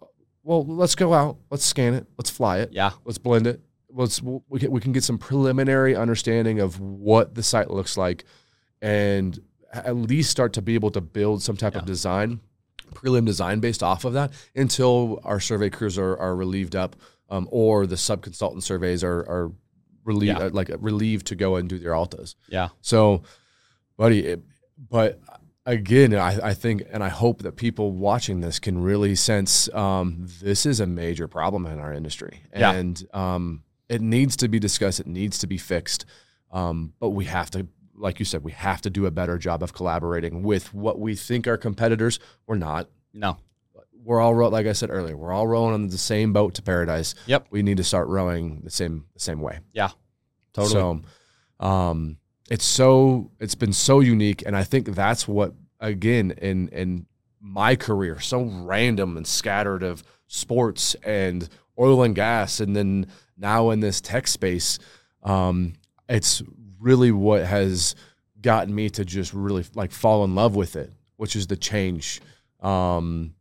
Well, let's go out, let's scan it, let's fly it, Yeah. let's blend it. Let's we can, we can get some preliminary understanding of what the site looks like, and at least start to be able to build some type of design, prelim design based off of that until our survey crews are, are relieved up, um, or the sub consultant surveys are are relieved Yeah. uh, like relieved to go and do their ALTAs. Yeah. So, buddy, it, but again, I, I think and I hope that people watching this can really sense um, this is a major problem in our industry, Yeah. and um, it needs to be discussed. It needs to be fixed, um, but we have to. Like you said, we have to do a better job of collaborating with what we think are competitors. We're not. No. We're all like I said earlier. We're all rowing on the same boat to paradise. Yep. We need to start rowing the same the same way. Yeah. Totally. So, um, it's so it's been so unique, and I think that's what again in in my career so random and scattered of sports and oil and gas, and then now in this tech space, um, it's really what has gotten me to just really like fall in love with it, which is the change. Um,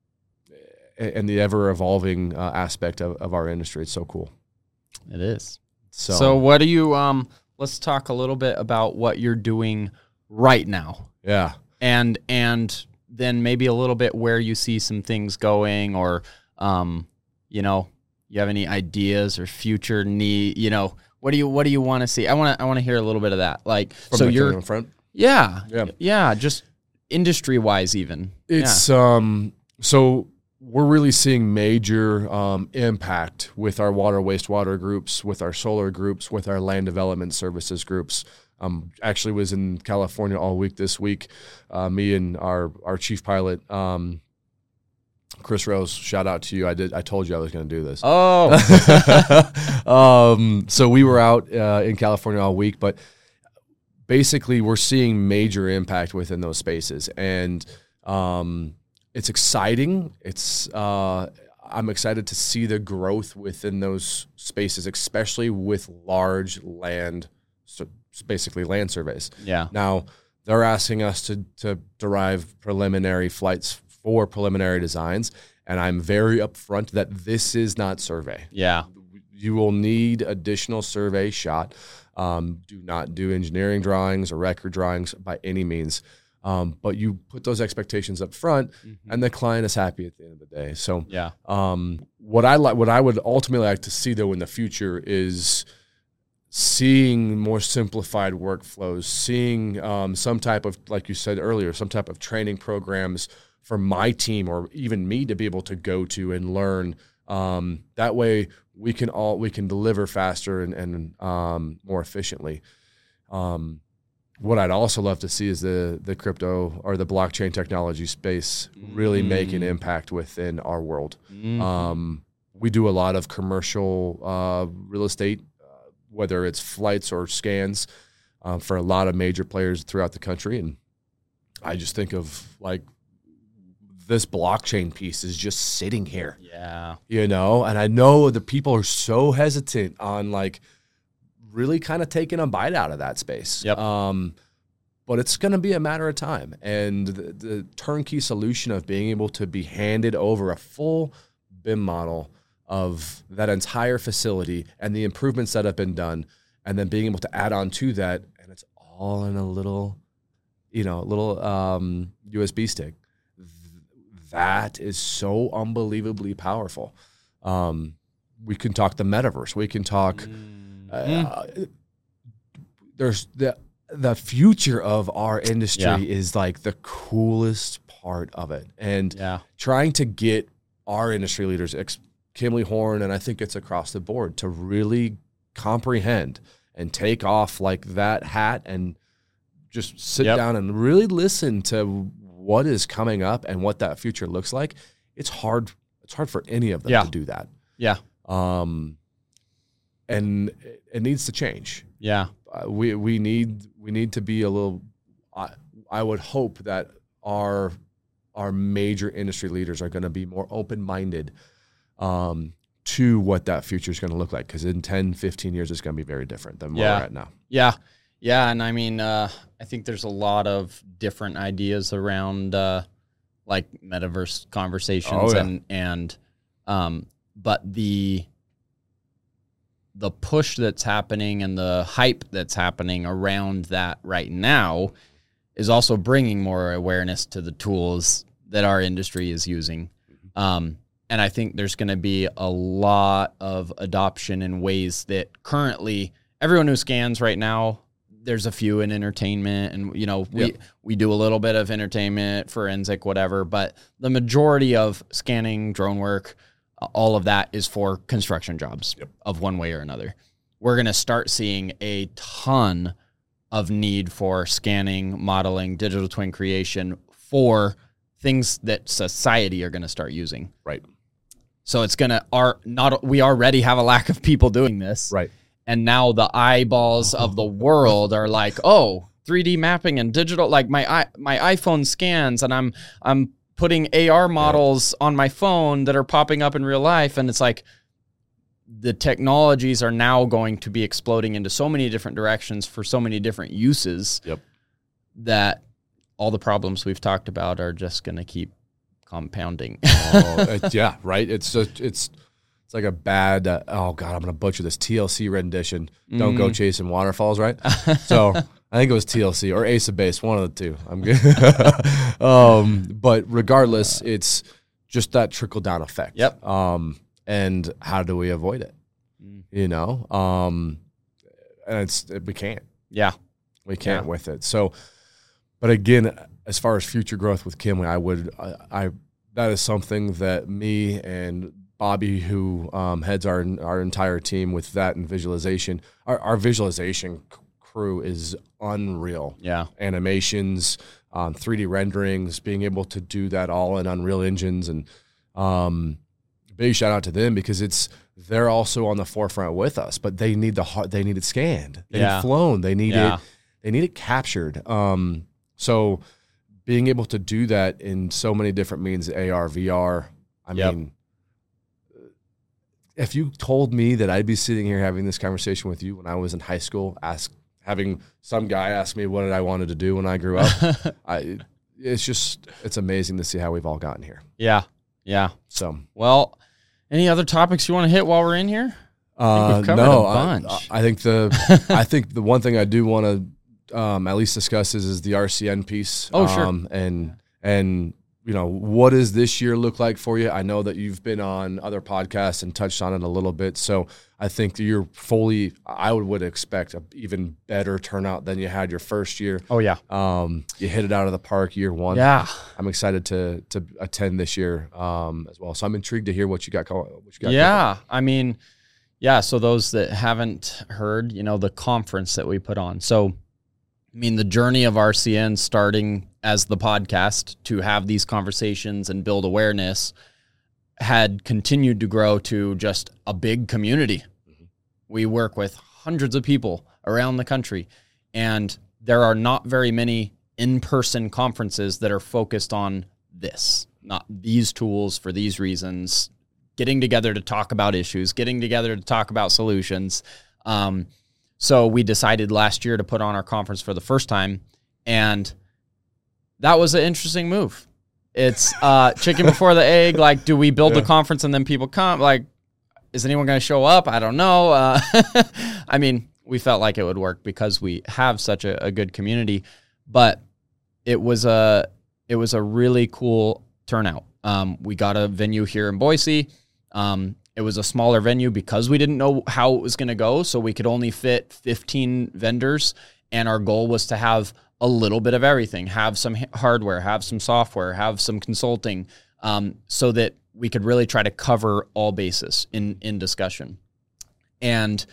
and the ever evolving uh, aspect of, of our industry. It's so cool. it is. So, So, what do you um let's talk a little bit about what you're doing right now. yeah. And and then maybe a little bit where you see some things going or um you know, you have any ideas or future need, you know, what do you what do you want to see? I want to I want to hear a little bit of that. Like From so you're in front. yeah. Yeah. Yeah, just industry wise even. It's um so we're really seeing major um, impact with our water wastewater groups, with our solar groups, with our land development services groups. Um, actually, was in California all week this week. Uh, me and our our chief pilot, um, Chris Rose. Shout out to you. I did. I told you I was going to do this. Oh. um, so we were out uh, in California all week, but basically we're seeing major impact within those spaces, and um, it's exciting. It's uh, I'm excited to see the growth within those spaces, especially with large land, so basically land surveys. yeah. Now they're asking us to to derive preliminary flights for preliminary designs, and I'm very upfront that this is not survey Yeah. you will need additional survey shot. Um, do not do engineering drawings or record drawings by any means. Um, but you put those expectations up front, and the client is happy at the end of the day. So, Yeah. um, what I like, what I would ultimately like to see though in the future is seeing more simplified workflows, seeing um, some type of, like you said earlier, some type of training programs for my team or even me to be able to go to and learn. Um, that way, we can all we can deliver faster and, and um, more efficiently. Um, what I'd also love to see is the the crypto or the blockchain technology space really make an impact within our world. Um, we do a lot of commercial uh, real estate, uh, whether it's flights or scans, um, for a lot of major players throughout the country. And I just think of like this blockchain piece is just sitting here, Yeah. you know. And I know the people are so hesitant on like really kind of taking a bite out of that space. Yep. Um, but it's going to be a matter of time. And the, the turnkey solution of being able to be handed over a full BIM model of that entire facility and the improvements that have been done, and then being able to add on to that, and it's all in a little, you know, little um, USB stick. That is so unbelievably powerful. Um, we can talk the metaverse. We can talk. Uh, there's the the future of our industry Yeah. is like the coolest part of it, and Yeah. trying to get our industry leaders, ex- Kimley Horn, and I think it's across the board, to really comprehend and take off like that hat and just sit Yep. down and really listen to what is coming up and what that future looks like. It's hard. It's hard for any of them Yeah. to do that. Yeah. Um, and it- needs to change Yeah. uh, we we need we need to be a little. I I would hope that our our major industry leaders are going to be more open minded um, to what that future is going to look like because in 10, 15 years it's going to be very different than where Yeah. we're at now. Yeah. Yeah. And I mean, uh, I think there's a lot of different ideas around uh, like metaverse conversations Oh, yeah. and, and, um, but the, the push that's happening and the hype that's happening around that right now is also bringing more awareness to the tools that our industry is using. Um, and I think there's going to be a lot of adoption in ways that currently everyone who scans right now, there's a few in entertainment, and you know we Yep. we do a little bit of entertainment, forensic, whatever. But the majority of scanning, drone work, all of that is for construction jobs of one way or another. We're going to start seeing a ton of need for scanning, modeling, digital twin creation for things that society are going to start using. Right. So it's going to are not we already have a lack of people doing this. Right. And now the eyeballs of the world are like, "Oh, 3D mapping and digital like my i my iPhone scans and I'm I'm putting AR models on my phone that are popping up in real life and it's like the technologies are now going to be exploding into so many different directions for so many different uses Yep. that all the problems we've talked about are just going to keep compounding. Oh, it- yeah. Right. It's just, it's it's like a bad. Uh, oh God, I'm gonna butcher this TLC rendition. Don't go chasing waterfalls. Right. So I think it was TLC or Ace of Base, one of the two. I'm good. um, but regardless, it's just that trickle down effect. Yep. Um, and how do we avoid it? Mm. You know. Um, and it's we can't. yeah. We can't Yeah. with it. So, but again, as far as future growth with Kimley, I would, I, I that is something that me and Bobby, who um, heads our our entire team with that and visualization, our, our visualization crew is unreal. Yeah. Animations, um, 3D renderings, being able to do that all in Unreal engines, and um, big shout out to them because it's they're also on the forefront with us, but they need the har- they need it scanned, they need Yeah. it flown, they need Yeah. it they need it captured. Um, so being able to do that in so many different means, AR, VR. I Yep. mean, if you told me that I'd be sitting here having this conversation with you when I was in high school, ask having some guy ask me what did I wanted to do when I grew up, I it's just it's amazing to see how we've all gotten here. Yeah. Yeah. So Well, any other topics you want to hit while we're in here? Uh, we've no, a I- bunch. I, think the I think the one thing I do want to um, at least discuss is, is the RCN piece. Oh, sure. um, and and you know, what does this year look like for you? I know that you've been on other podcasts and touched on it a little bit. So I think that you're fully, I would, would expect a even better turnout than you had your first year. Oh yeah. Um, you hit it out of the park year one. Yeah. I'm excited to to attend this year um, as well. So I'm intrigued to hear what you got. What you got yeah. I mean, yeah. So those that haven't heard, you know, the conference that we put on. So, I mean, the journey of RCN starting as the podcast to have these conversations and build awareness had continued to grow to just a big community. We work with hundreds of people around the country, and there are not very many in person conferences that are focused on this, not these tools for these reasons, getting together to talk about issues, getting together to talk about solutions. Um, so we decided last year to put on our conference for the first time, and that was an interesting move. It's uh, chicken before the egg. Like, do we build Yeah. the conference and then people come? Like, is anyone going to show up? I don't know. Uh, I mean, we felt like it would work because we have such a, a good community, but it was a it was a really cool turnout. Um, we got a venue here in Boise. Um, it was a smaller venue because we didn't know how it was going to go, so we could only fit 15 vendors, and our goal was to have a little bit of everything: have some hardware, have some software, have some consulting, um, so that we could really try to cover all bases in in discussion. And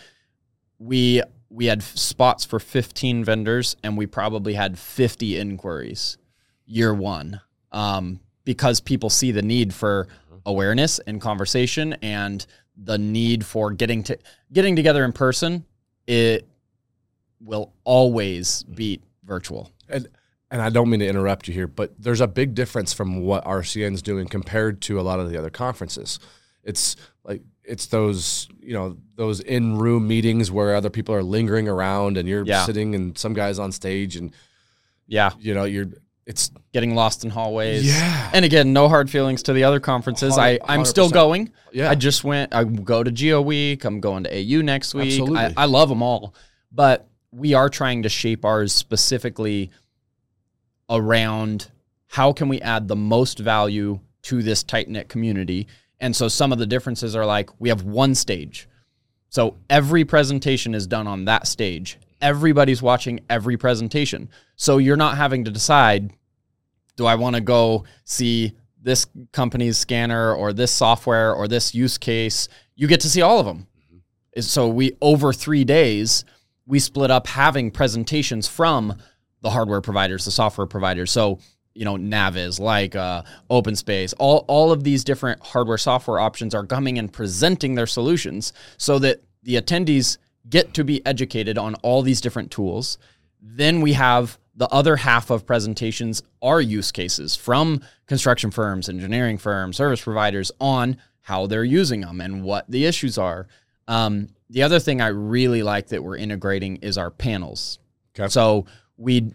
we we had spots for 15 vendors, and we probably had 50 inquiries year one um, because people see the need for awareness and conversation and the need for getting to getting together in person it will always beat virtual And and I don't mean to interrupt you here, but there's a big difference from what RCN's doing compared to a lot of the other conferences. It's like it's those you know those in room meetings where other people are lingering around and you're Yeah. sitting and some guys on stage and yeah you know you're it's getting lost in hallways Yeah. and again no hard feelings to the other conferences i i'm still going yeah I just went. I go to Geo Week. I'm going to AU next week. I, I love them all, but we are trying to shape ours specifically around how can we add the most value to this tight knit community. And so some of the differences are like we have one stage, so every presentation is done on that stage. Everybody's watching every presentation, so you're not having to decide do I want to go see this company's scanner or this software or this use case? You get to see all of them. Mm-hmm. So we over three days we split up having presentations from the hardware providers, the software providers. So you know NavVis, like uh, OpenSpace, all all of these different hardware software options are coming and presenting their solutions so that the attendees get to be educated on all these different tools. Then we have the other half of presentations are use cases from construction firms, engineering firms, service providers on how they're using them and what the issues are. Um, the other thing I really like that we're integrating is our panels. Okay. So we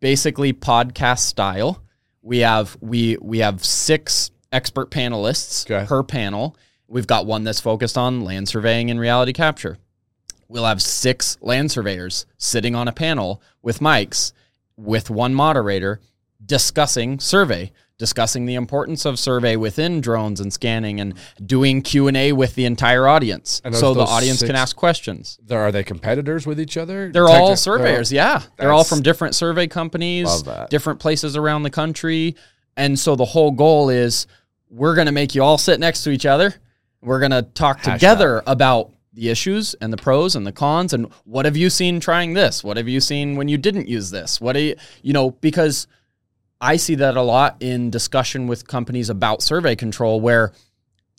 basically podcast style. We have we we have six expert panelists Okay. per panel. We've got one that's focused on land surveying and reality capture. We'll have six land surveyors sitting on a panel with mics with one moderator discussing survey, discussing the importance of survey within drones and scanning and doing Q&A with the entire audience so the audience can ask questions. there are they competitors with each other They're all surveyors, oh, yeah. They're all from different survey companies, different places around the country. And so the whole goal is we're going to make you all sit next to each other. We're going to talk Hashtag. together about the issues and the pros and the cons and what have you seen trying this? What have you seen when you didn't use this? What do you, you know, because I see that a lot in discussion with companies about survey control where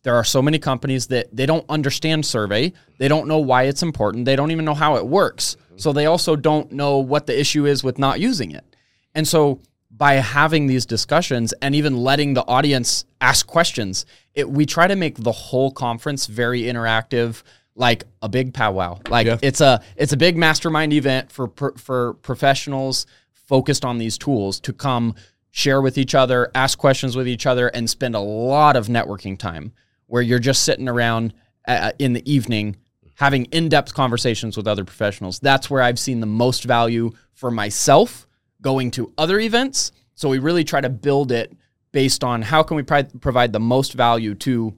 there are so many companies that they don't understand survey. They don't know why it's important. They don't even know how it works. Mm-hmm. So they also don't know what the issue is with not using it. And so by having these discussions and even letting the audience ask questions, it, we try to make the whole conference very interactive, like a big powwow. Like Yeah. it's a it's a big mastermind event for for professionals focused on these tools to come share with each other, ask questions with each other, and spend a lot of networking time where you're just sitting around uh, in the evening having in-depth conversations with other professionals. That's where I've seen the most value for myself going to other events. So we really try to build it based on how can we provide the most value to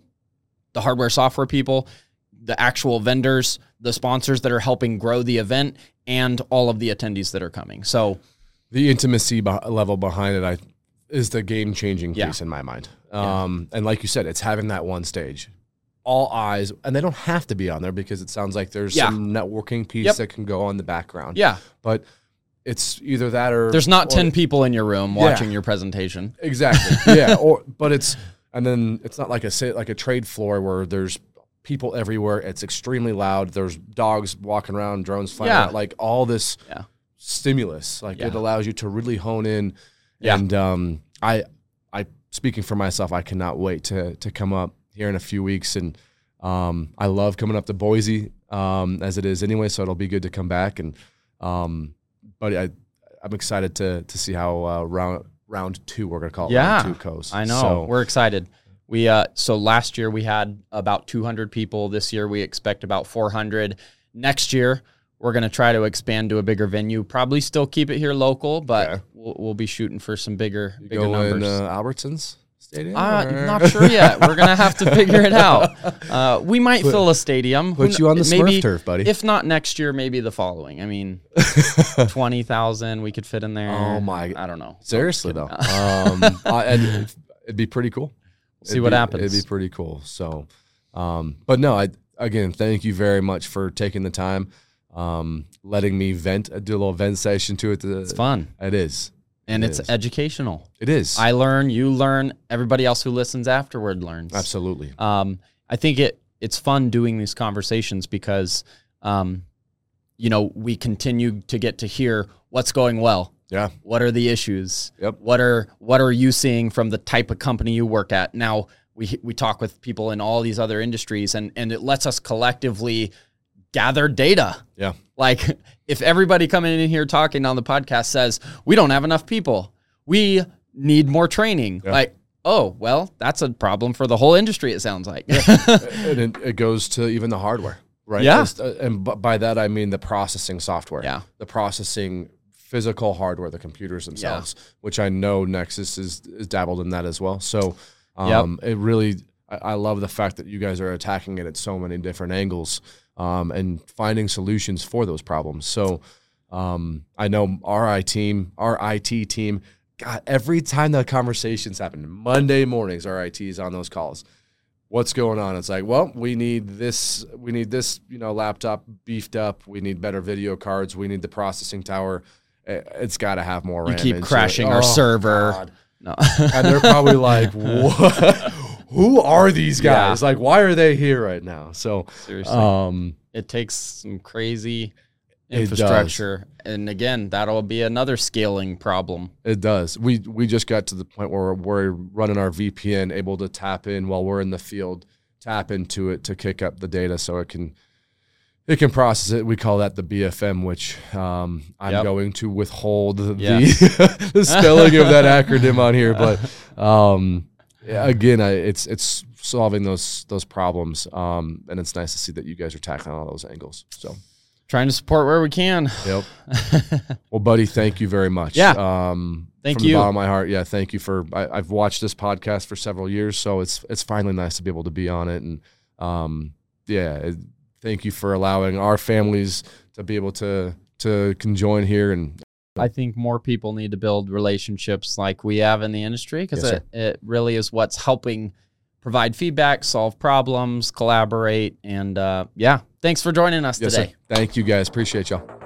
the hardware software people, the actual vendors, the sponsors that are helping grow the event, and all of the attendees that are coming. So the intimacy beh- level behind it, I is the game changing Yeah. piece in my mind. Um, and like you said, it's having that one stage, all eyes, and they don't have to be on there because it sounds like there's Yeah. some networking piece Yep. that can go on the background. yeah, but it's either that or there's not or- ten people in your room Yeah. watching your presentation. Exactly. yeah. Or but it's and then it's not like a sa- like a trade floor where there's people everywhere. It's extremely loud. There's dogs walking around, drones flying Yeah. out, like all this Yeah. Stimulus. Like it allows you to really hone in. Yeah. And um, I I speaking for myself, I cannot wait to to come up here in a few weeks and um, I love coming up to Boise um, as it is anyway, so it'll be good to come back and um, but I I'm excited to to see how uh, round round two we're gonna call it Yeah, round two coast. I know. So, We're excited. We uh so last year we had about 200 people. This year we expect about 400. Next year we're going to try to expand to a bigger venue. Probably still keep it here local, but Okay. we'll, we'll be shooting for some bigger you bigger numbers. in uh, Albertsons Stadium. uh, or- not sure yet. We're gonna have to figure it out. Uh, we might Put- fill a stadium. Who Put you on the maybe, Smurf turf, buddy. If not next year, maybe the following. I mean, twenty thousand we could fit in there. Oh my- I don't know. Seriously though, um, it'd be pretty cool. See It'd what be- happens. It'd be pretty cool. So, um, but no, I again thank you very much for taking the time, um, letting me vent, do a little vent session to it. To, It's fun It is. and It it's is. educational. It is. I learn, you learn, everybody else who listens afterward learns. Absolutely. Um, I think it it's fun doing these conversations because, um, you know, we continue to get to hear what's going well. Yeah. What are the issues? Yep. What are what are you seeing from the type of company you work at? Now we we talk with people in all these other industries, and and it lets us collectively gather data. Yeah. Like if everybody coming in here talking on the podcast says we don't have enough people, we need more training. Yeah. Like oh well, that's a problem for the whole industry. It sounds like. and it, goes to even the hardware, right? Yeah. Just, uh, and b- by that I mean the processing software. Yeah. The processing physical hardware, the computers themselves, which I know Nexus is, is dabbled in that as well. So, um, it really, I, I love the fact that you guys are attacking it at so many different angles, um, and finding solutions for those problems. So, um, I know our IT team, our IT team, God, every time the conversations happen, Monday mornings, our IT is on those calls what's going on it's like well we need this we need this you know laptop beefed up we need better video cards we need the processing tower it's got to have more you RAM keep crashing our Oh, server. God. No. and they're probably like what who are these Yeah. guys like why are they here right now so Seriously. um it takes some crazy infrastructure. And again, that'll be another scaling problem. It does. We we just got to the point where we're running our VPN, able to tap in while we're in the field, tap into it to kick up the data so it can it can process it. We call that the BFM, which um, I'm Yep. going to withhold the, the spelling of that acronym on here, but um, yeah, again, I, it's it's solving those those problems, um, and it's nice to see that you guys are tackling all those angles. So. Trying to support where we can. Yep. well, buddy, thank you very much. Yeah. Um, Thank from you. the bottom of my heart. Yeah. Thank you for. I, I've watched this podcast for several years, so it's it's finally nice to be able to be on it. And um, yeah, it, thank you for allowing our families to be able to to conjoin here. And I think more people need to build relationships like we have in the industry because Yes, it, it really is what's helping provide feedback, solve problems, collaborate. And uh, yeah, thanks for joining us yes, today. sir. Thank you guys. Appreciate y'all.